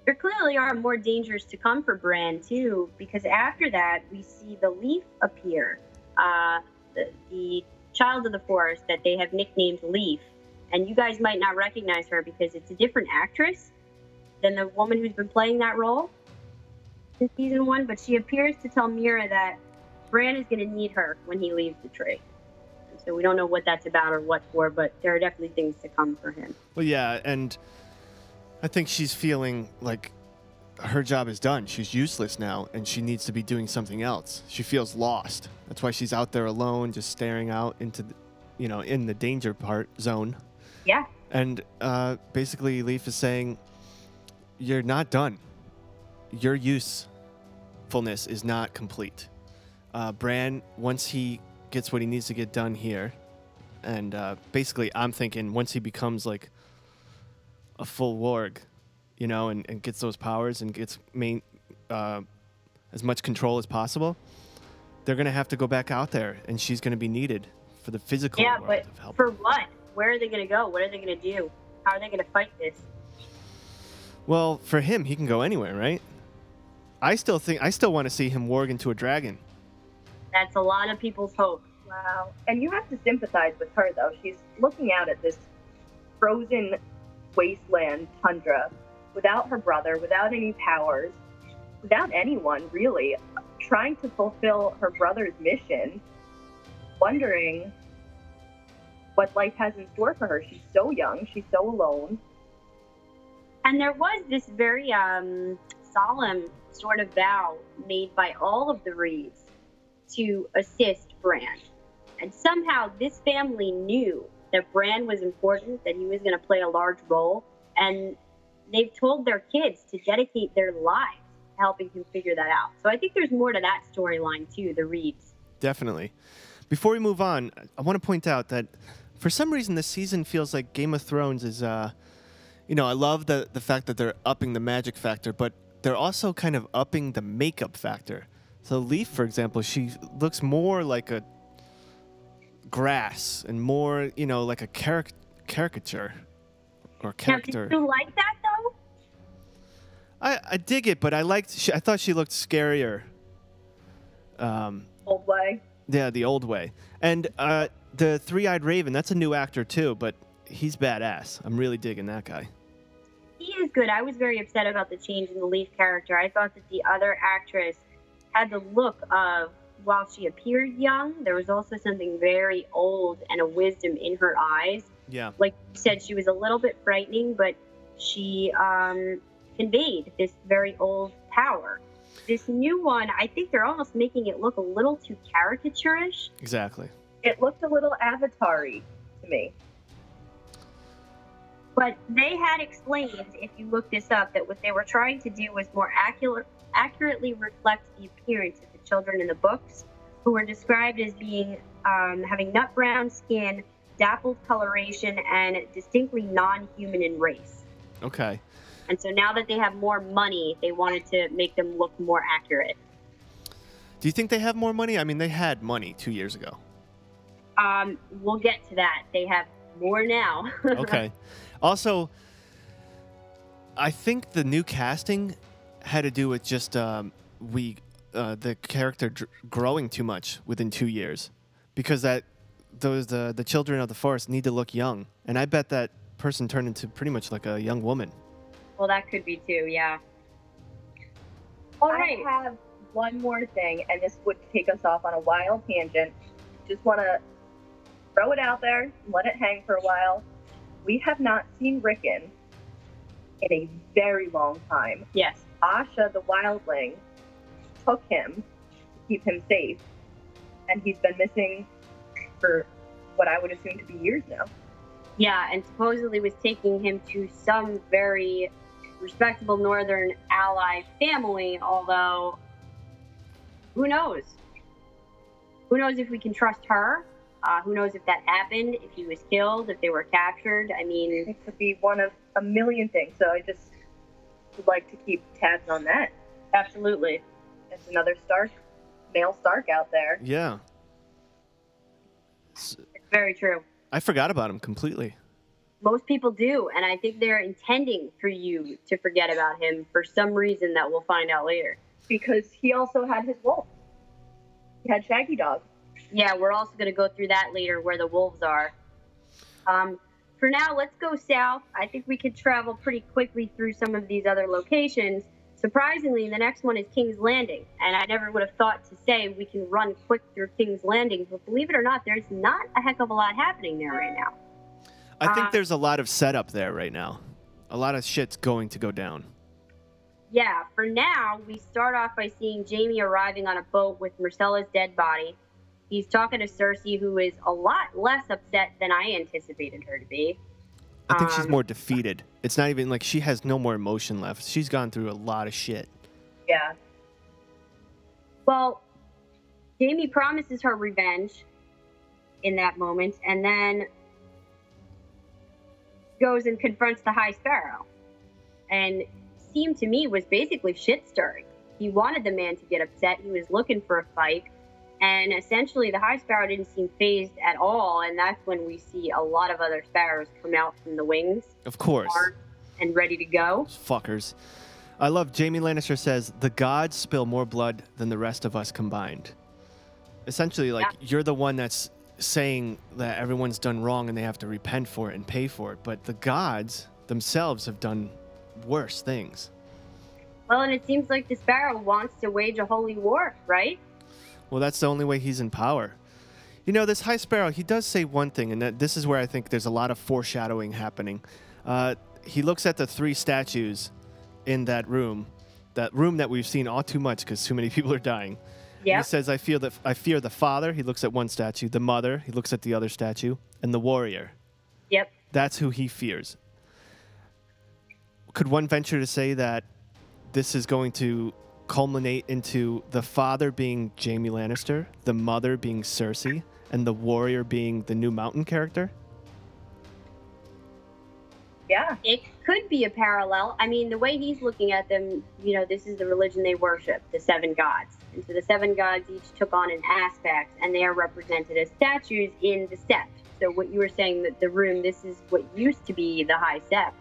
there clearly are more dangers to come for Bran too, because after that we see the Leaf appear, uh, the, the child of the forest that they have nicknamed Leaf, and you guys might not recognize her because it's a different actress than the woman who's been playing that role in season one, but she appears to tell Meera that Bran is going to need her when he leaves the tree. So we don't know what that's about or what for, but there are definitely things to come for him. Well, yeah, and I think she's feeling like her job is done. She's useless now, and she needs to be doing something else. She feels lost. That's why she's out there alone, just staring out into, the, you know, in the danger part zone. Yeah. And uh, basically, Leaf is saying, "You're not done. Your usefulness is not complete." Uh, Bran, once he gets what he needs to get done here, and uh, basically, I'm thinking once he becomes like a full warg, you know, and, and gets those powers and gets main uh, as much control as possible, they're gonna have to go back out there, and she's gonna be needed for the physical Yeah, world but of help. for what? Where are they going to go? What are they going to do? How are they going to fight this? Well, for him, he can go anywhere, right? I still think I still want to see him warg into a dragon. That's a lot of people's hope. Wow. And you have to sympathize with her, though. She's looking out at this frozen wasteland tundra without her brother, without any powers, without anyone, really, trying to fulfill her brother's mission, wondering what life has in store for her. She's so young, she's so alone. And there was this very um, solemn sort of vow made by all of the Reeves to assist Bran. And somehow this family knew that Bran was important, that he was going to play a large role, and they've told their kids to dedicate their lives to helping him figure that out. So I think there's more to that storyline too, the Reeves. Definitely. Before we move on, I want to point out that for some reason this season feels like Game of Thrones is uh you know, I love the the fact that they're upping the magic factor, but they're also kind of upping the makeup factor. So Leaf, for example, she looks more like a grass and more, you know, like a caric- caricature or Now, character. did you like that though? I, I dig it, but I liked. She, I thought she looked scarier. Um, Old way. Yeah, the old way. And uh, the Three Eyed Raven, that's a new actor too, but he's badass. I'm really digging that guy. he is good. I was very upset about the change in the Leaf character. I thought that the other actress had the look of, while she appeared young, there was also something very old and a wisdom in her eyes. Yeah. Like you said, she was a little bit frightening, but she um, conveyed this very old power. This new one, I think they're almost making it look a little too caricaturish. Exactly. It looked a little avatar to me. But they had explained, if you look this up, that what they were trying to do was more accurate, accurately reflect the appearance of children in the books, who were described as being um, having nut brown skin, dappled coloration, and distinctly non-human in race. Okay. And so now that they have more money, they wanted to make them look more accurate. Do you think they have more money? I mean, they had money two years ago. Um, we'll get to that. They have more now. *laughs* Okay. also, I think the new casting had to do with just um, we uh, the character dr- growing too much within two years, because that those the the children of the forest need to look young, and I bet that person turned into pretty much like a young woman. well, that could be too. Yeah. All right. I have one more thing, and this would take us off on a wild tangent. Just want to throw it out there, and let it hang for a while. We have not seen Rickon in a very long time. Yes. Osha, the wildling, took him to keep him safe, and he's been missing for what I would assume to be years now. Yeah, and supposedly was taking him to some very respectable northern ally family, although who knows? Who knows if we can trust her? Uh, who knows if that happened, if he was killed, if they were captured. I mean, It could be one of a million things. So I just would like to keep tabs on that. absolutely. It's another Stark, male Stark out there. Yeah. It's very true. I forgot about him completely. Most people do, and I think they're intending for you to forget about him for some reason that we'll find out later. Because he also had his wolf. He had Shaggydog. Yeah, we're also going to go through that later where the wolves are. Um, for now, let's go south. I think we could travel pretty quickly through some of these other locations. Surprisingly, the next one is King's Landing, and I never would have thought to say we can run quick through King's Landing, but believe it or not, there's not a heck of a lot happening there right now. I think Uh, there's a lot of setup there right now. A lot of shit's going to go down. Yeah, for now, we start off by seeing Jaime arriving on a boat with Myrcella's dead body. He's talking to Cersei, who is a lot less upset than I anticipated her to be. I think she's Um, more defeated. It's not even like she has no more emotion left. She's gone through a lot of shit. Yeah. Well, Jaime promises her revenge in that moment and then goes and confronts the High Sparrow. And seemed to me was basically shit stirring. He wanted the man to get upset. He was looking for a fight. And essentially, the High Sparrow didn't seem phased at all. And that's when we see a lot of other sparrows come out from the wings, Of course. and ready to go. Those fuckers. I love Jaime Lannister says the gods spill more blood than the rest of us combined. Essentially, like Yeah. you're the one that's saying that everyone's done wrong and they have to repent for it and pay for it, but the gods themselves have done worse things. Well, and it seems like the Sparrow wants to wage a holy war, right? Well, that's the only way he's in power. You know, this High Sparrow, he does say one thing, and that this is where I think there's a lot of foreshadowing happening. Uh, he looks at the three statues in that room, that room that we've seen all too much because too many *laughs* people are dying. Yeah. He says, "I feel that I fear the father." He looks at one statue, the mother. He looks at the other statue, and the warrior. Yep. That's who he fears. Could one venture to say that this is going to culminate into the father being Jaime Lannister, the mother being Cersei, and the warrior being the new mountain character? Yeah. It could be a parallel. I mean, the way he's looking at them, you know, this is the religion they worship, the seven gods. And so the seven gods each took on an aspect, and they are represented as statues in the sept. So what you were saying that the room, this is what used to be the high sept.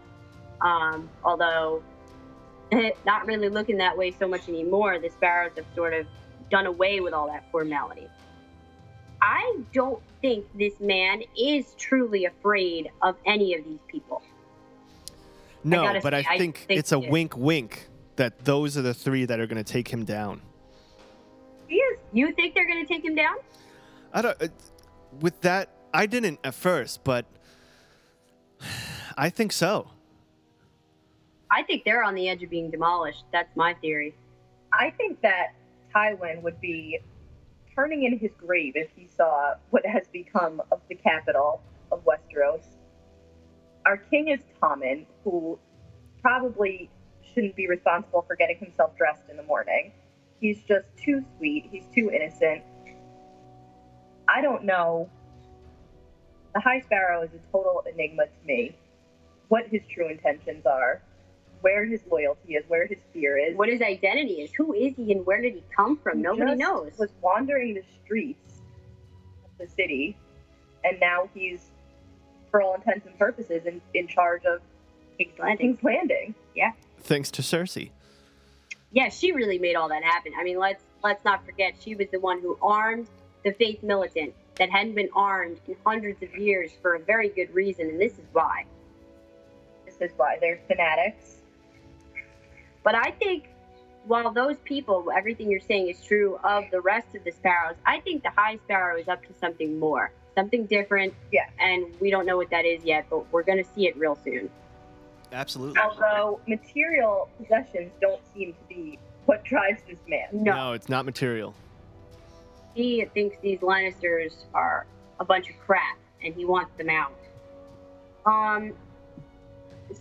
Um, although *laughs* not really looking that way so much anymore. The sparrows have sort of done away with all that formality. I don't think this man is truly afraid of any of these people. No, gotta but I say, I think, think it's a wink wink that those are the three that are going to take him down. He is. You think they're going to take him down? I don't. Uh, with that, I didn't at first, but *sighs* I think so. I think they're on the edge of being demolished. That's my theory. I think that Tywin would be turning in his grave if he saw what has become of the capital of Westeros. Our king is Tommen, who probably shouldn't be responsible for getting himself dressed in the morning. He's just too sweet. He's too innocent. I don't know. The High Sparrow is a total enigma to me. What his true intentions are, where his loyalty is, where his fear is. What his identity is. Who is he and where did he come from? He Nobody just knows. Was wandering the streets of the city, and now he's, for all intents and purposes, in, in charge of King's Landing. King's Landing. Thanks to Cersei. Yeah, she really made all that happen. I mean, let's let's not forget she was the one who armed the faith militant that hadn't been armed in hundreds of years for a very good reason, and this is why. This is why they're fanatics. But I think while those people, everything you're saying is true of the rest of the sparrows, I think the high sparrow is up to something more, something different. Yeah. And we don't know what that is yet, but we're going to see it real soon. Absolutely. Although material possessions don't seem to be what drives this man. No, No, it's not material. he thinks these Lannisters are a bunch of crap, and he wants them out. Um.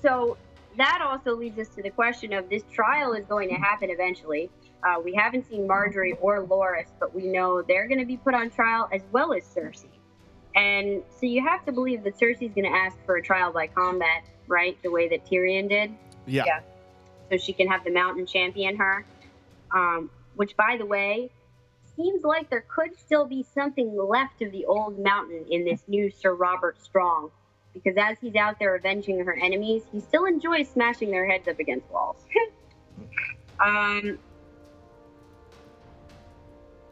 So that also leads us to the question of this trial is going to happen eventually. Uh, we haven't seen Margaery or Loras, but we know they're going to be put on trial as well as Cersei. And so you have to believe that Cersei's going to ask for a trial by combat, right? The way that Tyrion did. Yeah. Yeah. So she can have the mountain champion her. Um, which, by the way, seems like there could still be something left of the old mountain in this new Sir Robert Strong. Because as he's out there avenging her enemies, he still enjoys smashing their heads up against walls. *laughs* um,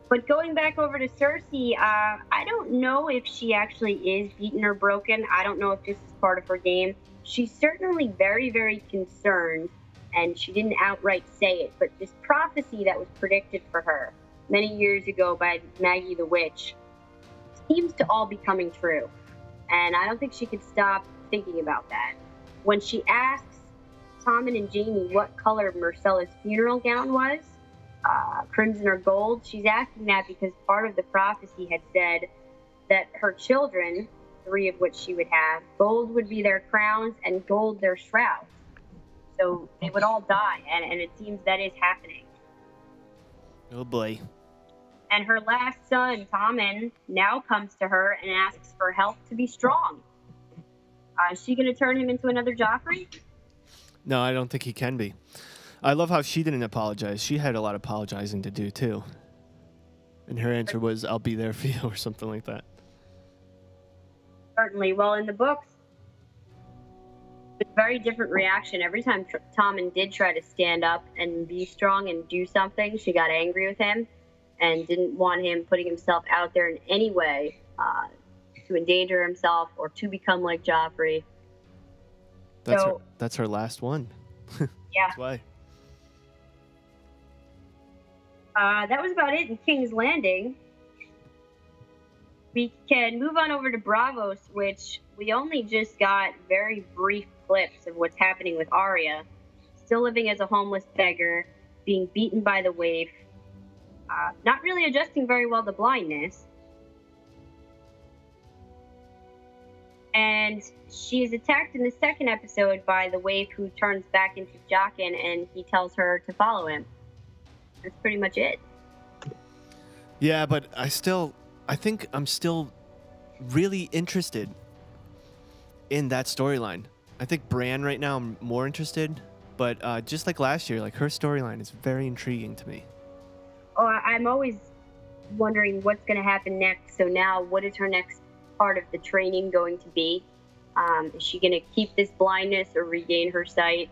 but going back over to Cersei, uh, I don't know if she actually is beaten or broken. I don't know if this is part of her game. She's certainly very, very concerned, and she didn't outright say it, but this prophecy that was predicted for her many years ago by Maggie the Witch seems to all be coming true. And I don't think she could stop thinking about that. When she asks Tommen and Jaime what color Myrcella's funeral gown was, uh, crimson or gold, she's asking that because part of the prophecy had said that her children, three of which she would have, gold would be their crowns and gold their shrouds. So they would all die, and, and it seems that is happening. Oh boy. And her last son, Tommen, now comes to her and asks for help to be strong. Uh, is she going to turn him into another Joffrey? No, I don't think he can be. I love how she didn't apologize. She had a lot of apologizing to do too. And her answer was, "I'll be there for you," *laughs* or something like that. Certainly. Well, in the books, it's a very different reaction. Every time Tr- Tommen did try to stand up and be strong and do something, she got angry with him and didn't want him putting himself out there in any way uh, to endanger himself or to become like Joffrey. That's her. That's her last one. *laughs* Yeah. That's why. Uh, that was about it in King's Landing. We can move on over to Braavos, which we only just got very brief clips of what's happening with Arya. Still living as a homeless beggar, being beaten by the waif, uh, not really adjusting very well to blindness. And she is attacked in the second episode by the waif who turns back into Jaqen and he tells her to follow him. That's pretty much it. Yeah, but I still, I think I'm still really interested in that storyline. I think Bran right now I'm more interested, but uh, just like last year, like her storyline is very intriguing to me. Oh, I- I'm always wondering what's going to happen next. So now, what is her next part of the training going to be? Um, is she going to keep this blindness or regain her sight?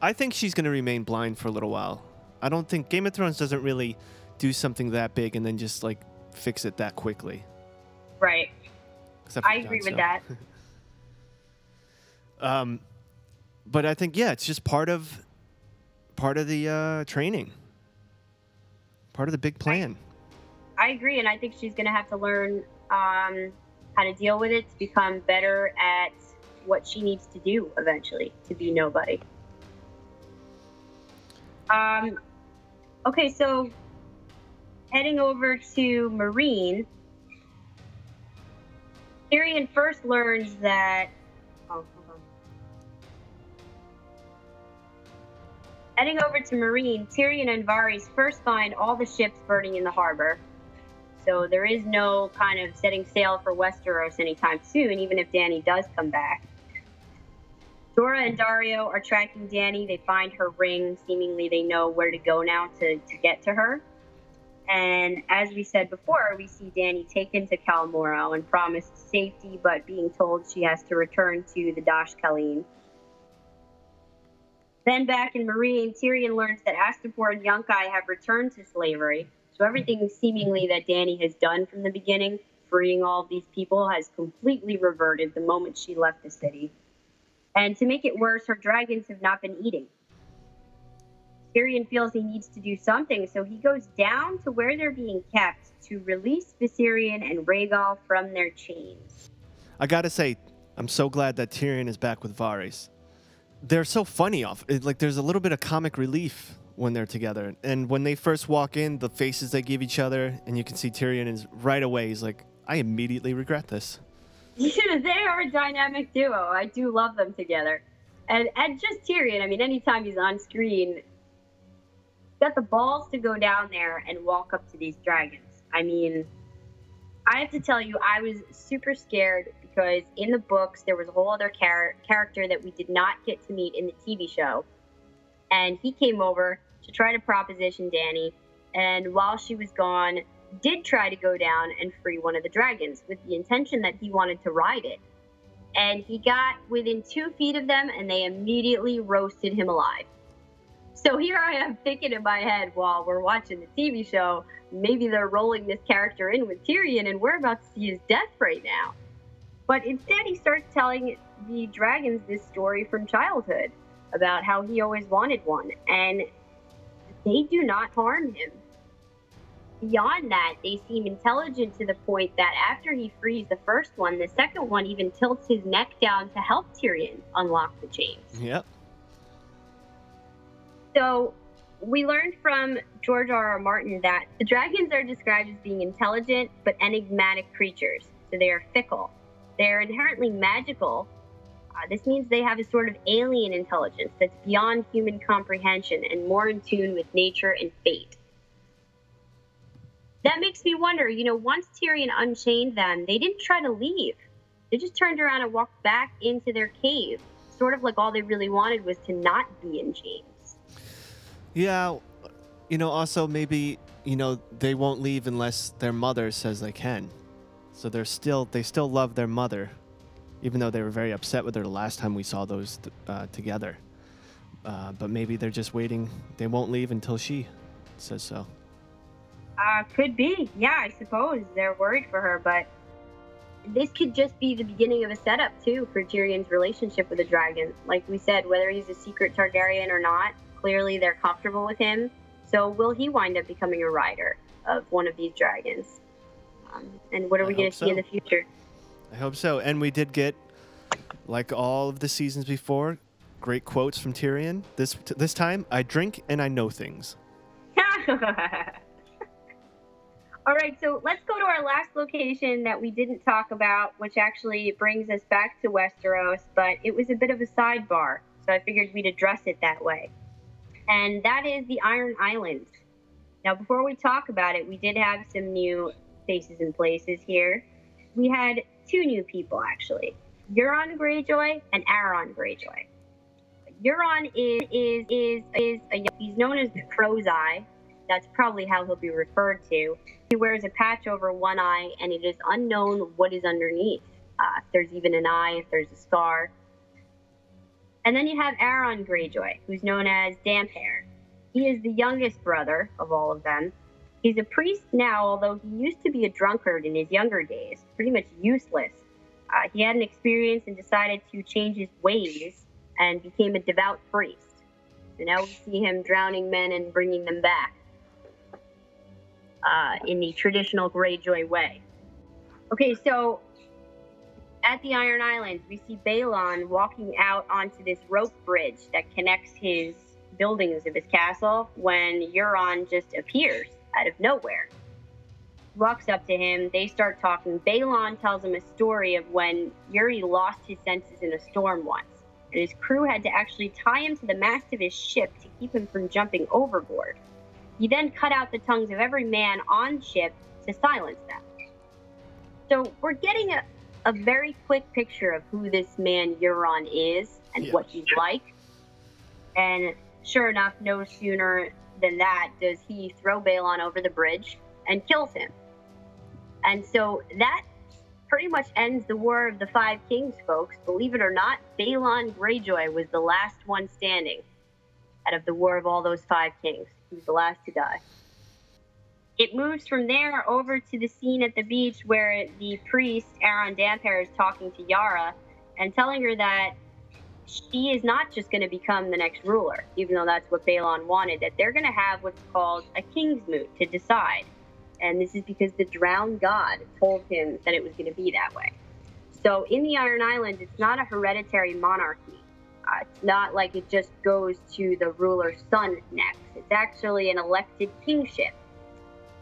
I think she's going to remain blind for a little while. I don't think Game of Thrones doesn't really do something that big and then just like fix it that quickly. Right. I agree with that. *laughs* Um, but I think yeah, it's just part of part of the uh, training, part of the big plan. I agree, and I think she's going to have to learn um, how to deal with it to become better at what she needs to do eventually to be nobody. Um, okay, so heading over to Meereen, Tyrion first learns that. Heading over to Meereen, Tyrion and Varys first find all the ships burning in the harbor. So there is no kind of setting sail for Westeros anytime soon, even if Dany does come back. Jorah and Daario are tracking Dany. They find her ring. Seemingly, they know where to go now to, to get to her. And as we said before, we see Dany taken to Khal and promised safety, but being told she has to return to the Dosh Khaleen. Then back in Meereen, Tyrion learns that Astapor and Yunkai have returned to slavery. So everything seemingly that Dany has done from the beginning, freeing all these people, has completely reverted the moment she left the city. And to make it worse, her dragons have not been eating. Tyrion feels he needs to do something, so he goes down to where they're being kept to release Viserion and Rhaegal from their chains. I gotta say, I'm so glad that Tyrion is back with Varys. They're so funny off. It, like there's a little bit of comic relief when they're together, and when they first walk in, the faces they give each other, and you can see Tyrion is right away. He's like, I immediately regret this. Yeah, *laughs* they are a dynamic duo. I do love them together. And and just Tyrion, I mean, anytime he's on screen, got the balls to go down there and walk up to these dragons. I mean, I have to tell you, I was super scared because in the books there was a whole other char- character that we did not get to meet in the TV show, and he came over to try to proposition Dany, and while she was gone, did try to go down and free one of the dragons with the intention that he wanted to ride it. And he got within two feet of them, and they immediately roasted him alive. So here I am thinking in my head while we're watching the TV show, maybe they're rolling this character in with Tyrion and we're about to see his death right now. But instead, he starts telling the dragons this story from childhood about how he always wanted one, and they do not harm him. Beyond that, they seem intelligent to the point that after he frees the first one, the second one even tilts his neck down to help Tyrion unlock the chains. Yep. So we learned from George R. R. Martin that the dragons are described as being intelligent but enigmatic creatures. So they are fickle. They're inherently magical. Uh, this means they have a sort of alien intelligence that's beyond human comprehension and more in tune with nature and fate. That makes me wonder, you know, once Tyrion unchained them, they didn't try to leave. They just turned around and walked back into their cave. Sort of like all they really wanted was to not be in chains. Yeah, you know, also maybe you know they won't leave unless their mother says they can. So they're still they still love their mother, even though they were very upset with her the last time we saw those uh, together. Uh, but maybe they're just waiting. They won't leave until she says so. Uh, could be. Yeah, I suppose they're worried for her, but this could just be the beginning of a setup too for Tyrion's relationship with the dragon. Like we said, whether he's a secret Targaryen or not, clearly they're comfortable with him. So will he wind up becoming a rider of one of these dragons? Um, and what are I we going to see in the future? I hope so. And we did get, like all of the seasons before, great quotes from Tyrion. This this time, I drink and I know things. *laughs* All right, so let's go to our last location that we didn't talk about, which actually brings us back to Westeros, but it was a bit of a sidebar, so I figured we'd address it that way. And that is the Iron Islands. Now, before we talk about it, we did have some new faces and places here. We had two new people, actually Euron Greyjoy and Aeron Greyjoy. Euron is is is is a, he's known as the Crow's Eye. That's probably how he'll be referred to. He wears a patch over one eye, and it is unknown what is underneath. Uh, if there's even an eye, if there's a scar. And then you have Aeron Greyjoy, who's known as Damphair. He is the youngest brother of all of them. He's a priest now, although he used to be a drunkard in his younger days, pretty much useless. Uh, he had an experience and decided to change his ways and became a devout priest. So now we see him drowning men and bringing them back uh, in the traditional Greyjoy way. Okay, so at the Iron Islands, we see Balon walking out onto this rope bridge that connects his buildings of his castle when Euron just appears out of nowhere. Walks up to him, they start talking. Balon tells him a story of when Euron lost his senses in a storm once, and his crew had to actually tie him to the mast of his ship to keep him from jumping overboard. He then cut out the tongues of every man on ship to silence them. So we're getting a, a very quick picture of who this man Euron is and what he's like. And sure enough, no sooner than that does he throw Balon over the bridge and kills him. And so that pretty much ends the War of the Five Kings, folks. Believe it or not, Balon Greyjoy was the last one standing out of the War of all those five kings. He was the last to die. It moves from there over to the scene at the beach where the priest, Aeron Damphair, is talking to Yara and telling her that she is not just going to become the next ruler, even though that's what Balon wanted, that they're going to have what's called a king's moot to decide. And this is because the drowned god told him that it was going to be that way. So in the Iron Islands, it's not a hereditary monarchy. Uh, it's not like it just goes to the ruler's son next. It's actually an elected kingship.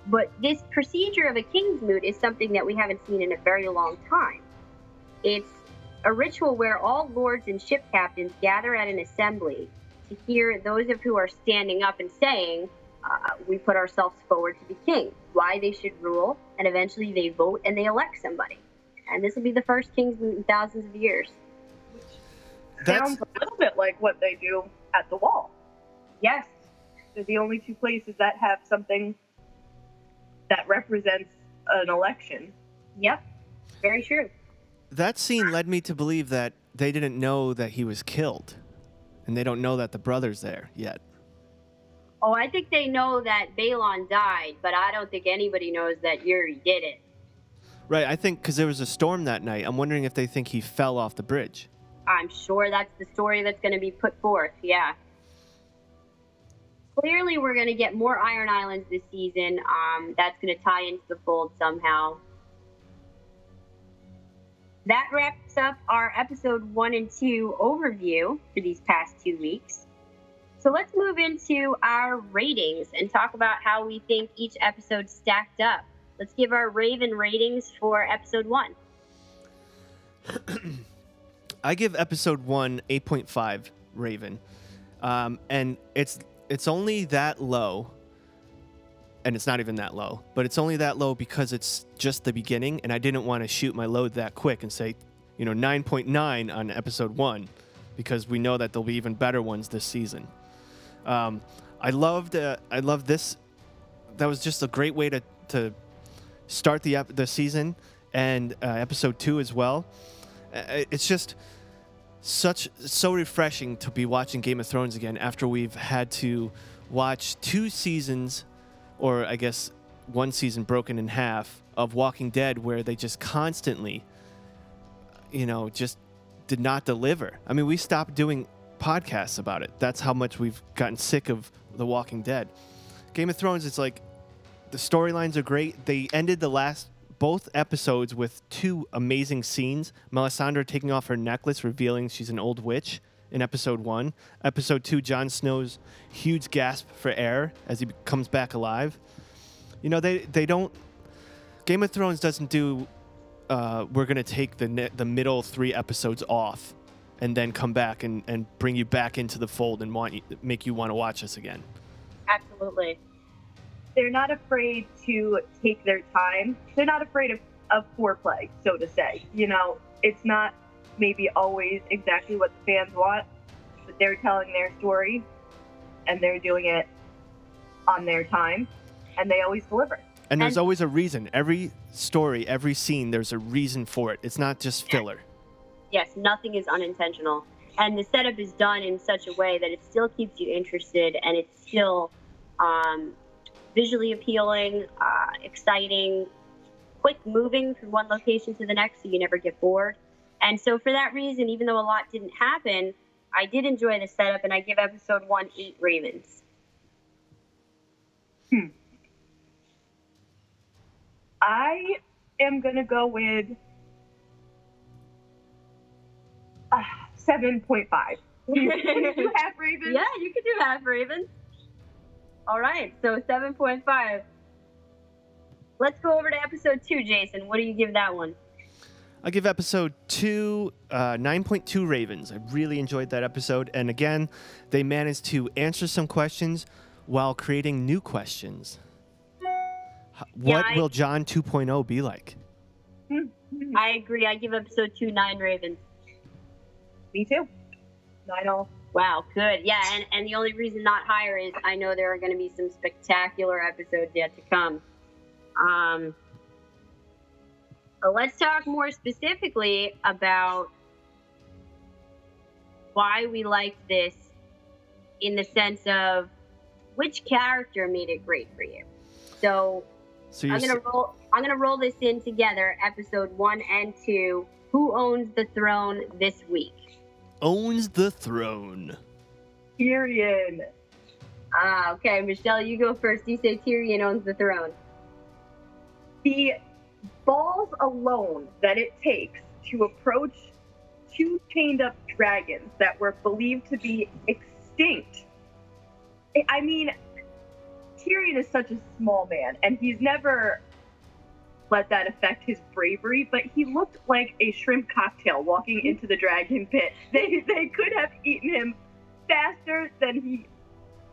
But this procedure of a king's moot is something that we haven't seen in a very long time. It's a ritual where all lords and ship captains gather at an assembly to hear those of who are standing up and saying, uh, we put ourselves forward to be king, why they should rule, and eventually they vote and they elect somebody. And this will be the first kings in thousands of years. That's Sounds a little bit like what they do at the wall. Yes, They're the only two places that have something that represents an election. yep, very true. That scene led me to believe that they didn't know that he was killed, and they don't know that the brother's there yet. Oh, I think they know that Balon died, but I don't think anybody knows that Euron did it. Right, I think because there was a storm that night. I'm wondering if they think he fell off the bridge. I'm sure that's the story that's going to be put forth. Yeah. Clearly, we're going to get more Iron Islands this season. Um, that's going to tie into the fold somehow. That wraps up our episode one and two overview for these past two weeks. So let's move into our ratings and talk about how we think each episode stacked up. Let's give our Raven ratings for episode one. *clears throat* I give episode one 8.5 Raven, um, and it's it's only that low, and it's not even that low, but it's only that low because it's just the beginning, and I didn't want to shoot my load that quick and say, you know, 9.9 on episode one, because we know that there'll be even better ones this season. Um, I loved uh, I loved this. That was just a great way to to start the ep- the season and uh, episode two as well. Uh, It's just such so refreshing to be watching Game of Thrones again after we've had to watch two seasons, or I guess one season broken in half of Walking Dead, where they just constantly, you know, just did not deliver. I mean, we stopped doing podcasts about it. That's how much we've gotten sick of The Walking Dead. Game of Thrones, it's like the storylines are great. They ended the last both episodes with two amazing scenes. Melisandre taking off her necklace, revealing she's an old witch in episode one. Episode two, Jon Snow's huge gasp for air as he comes back alive. You know, they they don't. Game of Thrones doesn't do. Uh, we're gonna take the the middle three episodes off, and then come back and, and bring you back into the fold and want you, make you want to watch us again. Absolutely. They're not afraid to take their time. They're not afraid of, of foreplay, so to say. You know, it's not maybe always exactly what the fans want, but they're telling their story and they're doing it on their time, and they always deliver. And there's And- always a reason. Every story, every scene, there's a reason for it. It's not just filler. yes, nothing is unintentional. And the setup is done in such a way that it still keeps you interested and it's still um, visually appealing, uh, exciting, quick moving from one location to the next so you never get bored. And so, for that reason, even though a lot didn't happen, I did enjoy the setup and I give episode one eight Ravens. Hmm. I am gonna go with uh, seven point five. *laughs* you have Ravens. Yeah, you could do half Ravens. All right, so 7.5. Let's go over to episode two, Jason. What do you give that one? I give episode two uh, 9.2 Ravens. I really enjoyed that episode. And again, they managed to answer some questions while creating new questions. H- What I- will Jon 2.0 be like? *laughs* I agree. I give episode two nine Ravens. Me too. Nine all. Wow, good. Yeah, and, and the only reason not higher is I know there are going to be some spectacular episodes yet to come. Um, but let's talk more specifically about why we liked this in the sense of which character made it great for you. So So I'm gonna s- roll. I'm gonna roll this in together. Episode one and two. Who owns the throne this week? owns the throne. Tyrion. Ah, okay, Michelle, you go first. You say Tyrion owns the throne. The balls alone that it takes to approach two chained up dragons that were believed to be extinct. I- mean, Tyrion is such a small man, and he's never let that affect his bravery, but he looked like a shrimp cocktail walking into the dragon pit. They, they could have eaten him faster than he.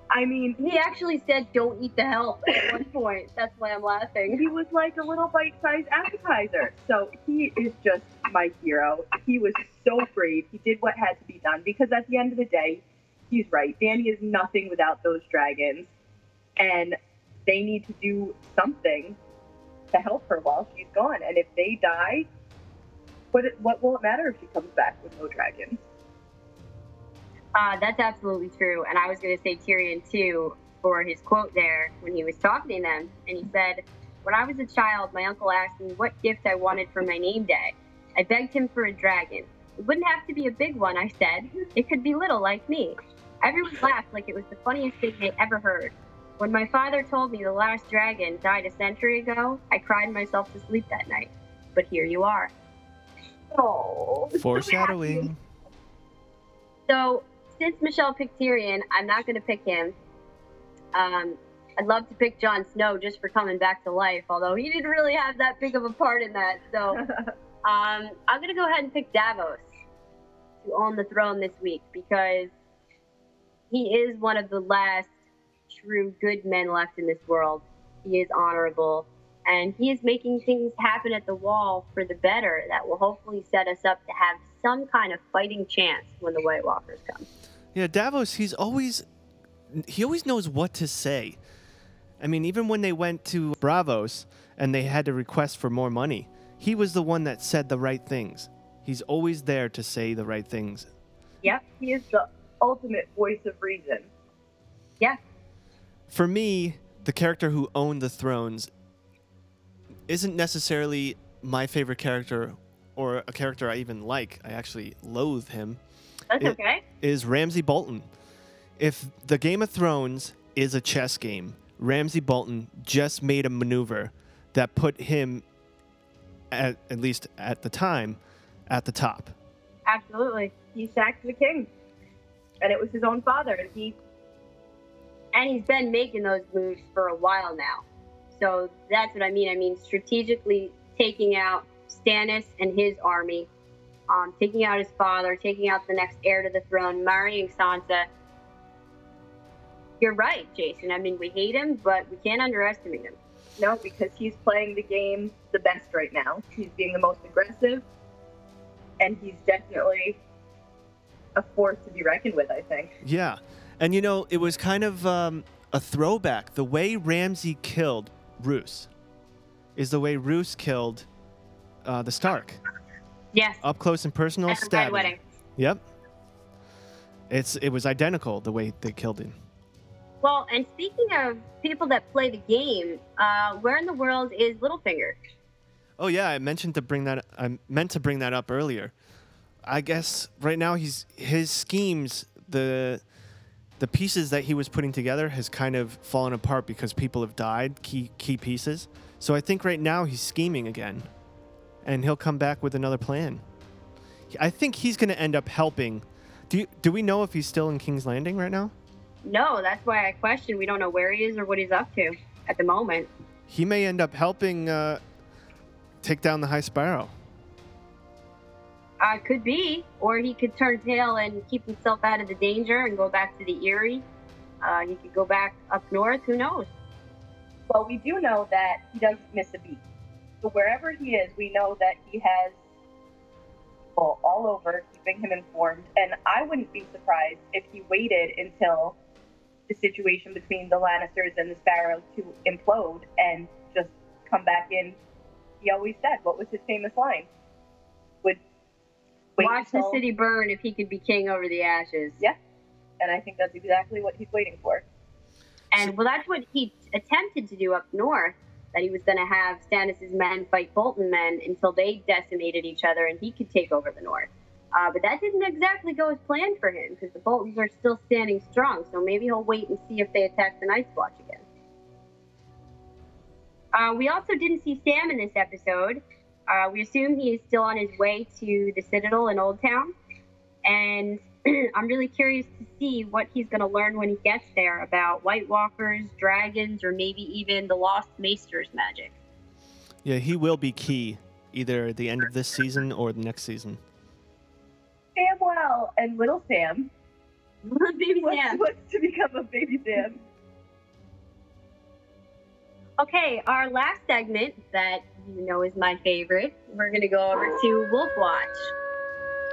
I mean, He actually said, "Don't eat the help" at one *laughs* point. That's why I'm laughing. he was like a little bite-sized appetizer. So he is just my hero. He was so brave. He did what had to be done because at the end of the day, he's right. Dany is nothing without those dragons, and they need to do something to help her while she's gone. And if they die, what what will it matter if she comes back with no dragons? Uh, that's absolutely true. And I was going to say Tyrion too for his quote there when he was talking to them, and he said, "When I was a child, my uncle asked me what gift I wanted for my name day. I begged him for a dragon. It wouldn't have to be a big one, I said. It could be little, like me. Everyone laughed like it was the funniest thing they ever heard. When my father told me the last dragon died a century ago, I cried myself to sleep that night. But here you are. Oh, Foreshadowing. So, since Michelle picked Tyrion, I'm not going to pick him. Um, I'd love to pick Jon Snow just for coming back to life, although he didn't really have that big of a part in that. So, *laughs* um, I'm going to go ahead and pick Davos to own the throne this week because he is one of the last true good men left in this world. He is honorable, and he is making things happen at the wall for the better that will hopefully set us up to have some kind of fighting chance when the White Walkers come. Yeah, Davos, he's always he always knows what to say. I mean, even when they went to Braavos and they had to request for more money, he was the one that said the right things. He's always there to say the right things. Yep, he is the ultimate voice of reason. Yeah, For me, the character who owned the thrones isn't necessarily my favorite character or a character I even like. I actually loathe him. That's It- okay. is Ramsay Bolton. If the Game of Thrones is a chess game, Ramsay Bolton just made a maneuver that put him, at, at least at the time, at the top. Absolutely. He sacked the king, and it was his own father, and he And he's been making those moves for a while now. So that's what I mean. I mean, strategically taking out Stannis and his army, um, taking out his father, taking out the next heir to the throne, marrying Sansa. You're right, Jason. I mean, we hate him, but we can't underestimate him. No, because he's playing the game the best right now. He's being the most aggressive, and he's definitely a force to be reckoned with, I think. Yeah. And you know, it was kind of um, a throwback. The way Ramsay killed Roose is the way Roose killed uh, the Stark. Yes. Up close and personal At the Red stabbing. Wedding. Yep. It's it was identical the way they killed him. Well, and speaking of people that play the game, uh, where in the world is Littlefinger? Oh yeah, I mentioned to bring that. I meant to bring that up earlier. I guess right now he's his schemes the the pieces that he was putting together has kind of fallen apart because people have died key key pieces. So I think right now he's scheming again, and he'll come back with another plan. I think he's going to end up helping. Do you, do we know if he's still in King's Landing right now? No, that's why I question. We don't know where he is or what he's up to at the moment. He may end up helping uh, take down the High Sparrow. Uh, could be, or he could turn tail and keep himself out of the danger and go back to the Eyrie. Uh, he could go back up north. Who knows? Well, we do know that he doesn't miss a beat. So wherever he is, we know that he has people all over keeping him informed. And I wouldn't be surprised if he waited until the situation between the Lannisters and the Sparrows to implode and just come back in. He always said, what was his famous line? Would wait Watch the city burn if he could be king over the ashes. Yeah. And I think that's exactly what he's waiting for. And well, that's what he attempted to do up north. That he was going to have Stannis' men fight Bolton men until they decimated each other, and he could take over the north. Uh, but that didn't exactly go as planned for him because the Boltons are still standing strong. So maybe he'll wait and see if they attack the Night's Watch again. Uh, we also didn't see Sam in this episode. Uh, we assume he is still on his way to the Citadel in Old Town, and *clears throat* I'm really curious to see what he's going to learn when he gets there about White Walkers, dragons, or maybe even the Lost Maester's magic. Yeah, he will be key either at the end of this season or the next season. Samwell and Little Sam Baby What's, Sam. what's to become of Baby Sam? Okay, our last segment that you know is my favorite, we're going to go over to Wolf Watch.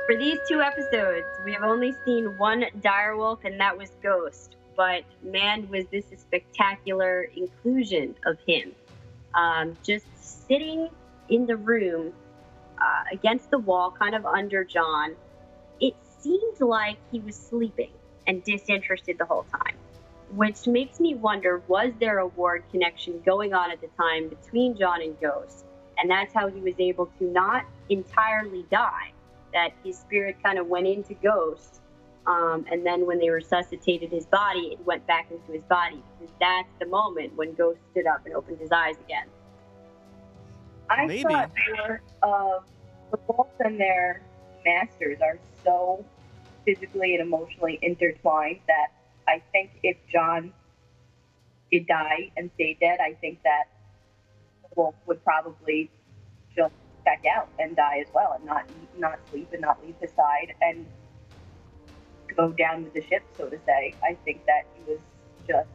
For these two episodes, we have only seen one direwolf, and that was Ghost. But man, was this a spectacular inclusion of him. Um, just sitting in the room uh, against the wall, kind of under Jon, it seemed like he was sleeping and disinterested the whole time which makes me wonder was there a warg connection going on at the time between Jon and Ghost? And that's how he was able to not entirely die, that his spirit kind of went into Ghost. Um, and then when they resuscitated his body, it went back into his body because that's the moment when Ghost stood up and opened his eyes again. I Maybe. thought more of the wolves and their masters are so physically and emotionally intertwined that I think if Jon did die and stay dead, I think that the wolf would probably check out and die as well, and not eat, not sleep, and not leave his side, and go down with the ship, so to say. I think that he was just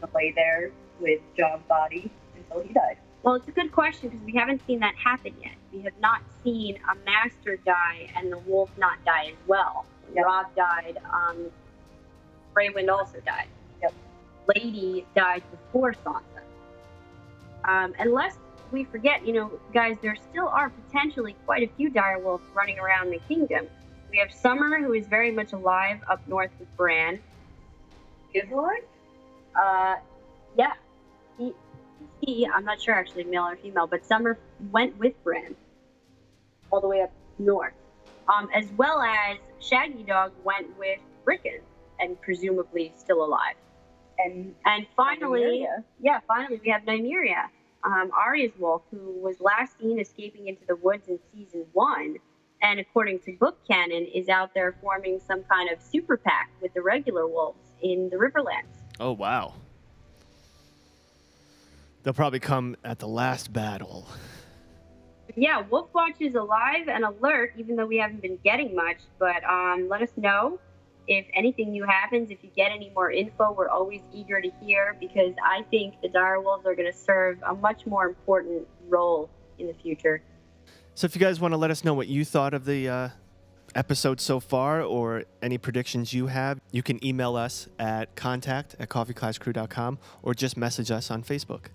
gonna lay there with Jon's body until he died. Well, it's a good question because we haven't seen that happen yet. We have not seen a master die and the wolf not die as well. Yep. Robb died, um, also died. Yep. Lady died before Sansa. Um, unless we forget, you know, guys, there still are potentially quite a few direwolves running around the kingdom. We have Summer, who is very much alive up north with Bran. Is alive? Uh, yeah. He, he, I'm not sure actually, male or female, but Summer went with Bran all the way up north. Um, as well as Shaggydog went with Rickon and presumably still alive. And And finally, Nymeria. yeah, finally we have Nymeria, um, Arya's wolf, who was last seen escaping into the woods in season one, and according to book canon, is out there forming some kind of super pack with the regular wolves in the Riverlands. Oh wow. They'll probably come at the last battle. Yeah, Wolfwatch is alive and alert, even though we haven't been getting much. But um, let us know if anything new happens. If you get any more info, we're always eager to hear because I think the direwolves are going to serve a much more important role in the future. So if you guys want to let us know what you thought of the uh, episode so far or any predictions you have, you can email us at contact at coffeeclasscrew.com or just message us on Facebook.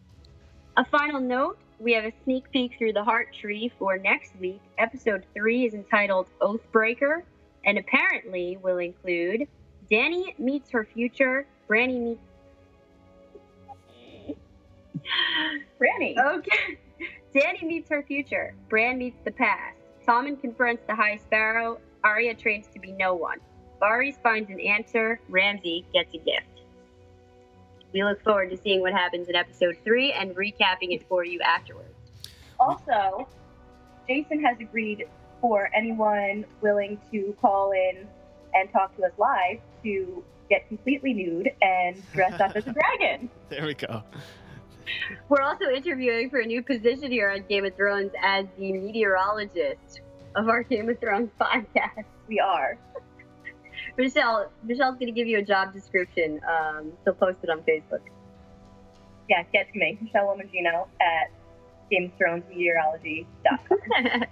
A final note we have a sneak peek through the heart tree for next week. Episode 3 is entitled Oathbreaker and apparently will include Dany meets her future, Branny meets. Granny. Okay. Dany meets her future, Bran meets the past. Tommen confronts the High Sparrow, Arya trains to be no one. Varys finds an answer, Ramsay gets a gift. We look forward to seeing what happens in episode 3 and recapping it for you afterwards. Also, Jason has agreed for anyone willing to call in and talk to us live to get completely nude and dress up as a dragon. *laughs* There we go. We're also interviewing for a new position here on Game of Thrones as the meteorologist of our Game of Thrones *laughs* podcast. We are. *laughs* Michelle, Michelle's going to give you a job description. Um, she'll post it on Facebook. Yeah, get to me, Michelle Lomagino at Game of Thrones Meteorology.com.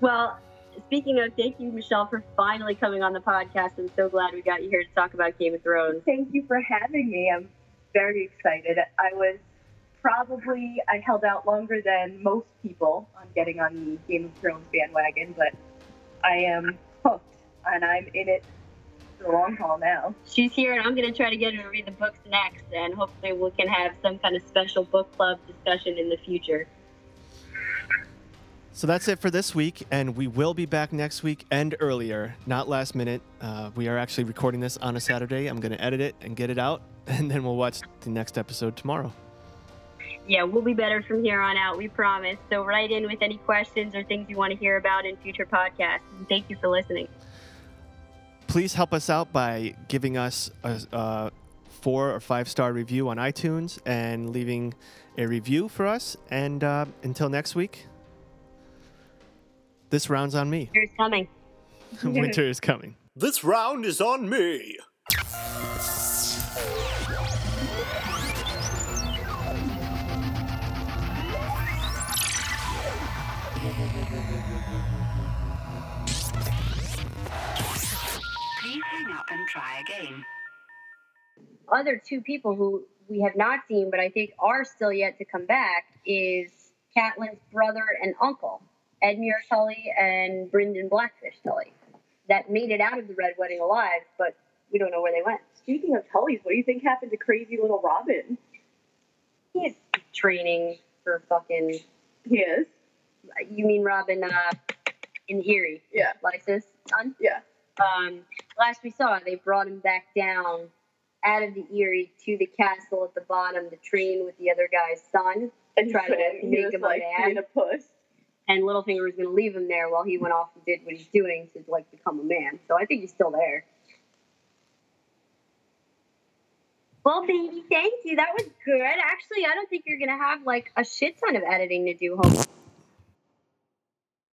well, speaking of, thank you, Michelle, for finally coming on the podcast. I'm so glad we got you here to talk about Game of Thrones. Thank you for having me. I'm very excited. I was probably, I held out longer than most people on getting on the Game of Thrones bandwagon, but I am hooked and I'm in it for the long haul now. She's here, and I'm going to try to get her to read the books next, and hopefully we can have some kind of special book club discussion in the future. So that's it for this week, and we will be back next week and earlier, not last minute. Uh, we are actually recording this on a Saturday. I'm going to edit it and get it out, *laughs* and then we'll watch the next episode tomorrow. Yeah, we'll be better from here on out, we promise. So write in with any questions or things you want to hear about in future podcasts. And thank you for listening. Please help us out by giving us a, a four or five star review on iTunes and leaving a review for us. And uh, until next week, this round's on me. Here's coming. *laughs* Winter is coming. This round is on me. Please hang up and try again. Other two people who we have not seen, but I think are still yet to come back, is Catelyn's brother and uncle, Edmure Tully and Brynden Blackfish Tully, that made it out of the Red Wedding alive, but we don't know where they went. Speaking of Tullys, what do you think happened to crazy little Robin? He's training for fucking. He is. You mean Robin uh, in Eyrie? Yeah. Lysa's son? Yeah. Um, last we saw, they brought him back down out of the Eyrie to the castle at the bottom to train with the other guy's son And try to make him like a man. a puss. And Littlefinger was going to leave him there while he went off and did what he's doing to like become a man. So I think he's still there. Well, baby, thank you. That was good. Actually, I don't think you're going to have like a shit ton of editing to do. Hope.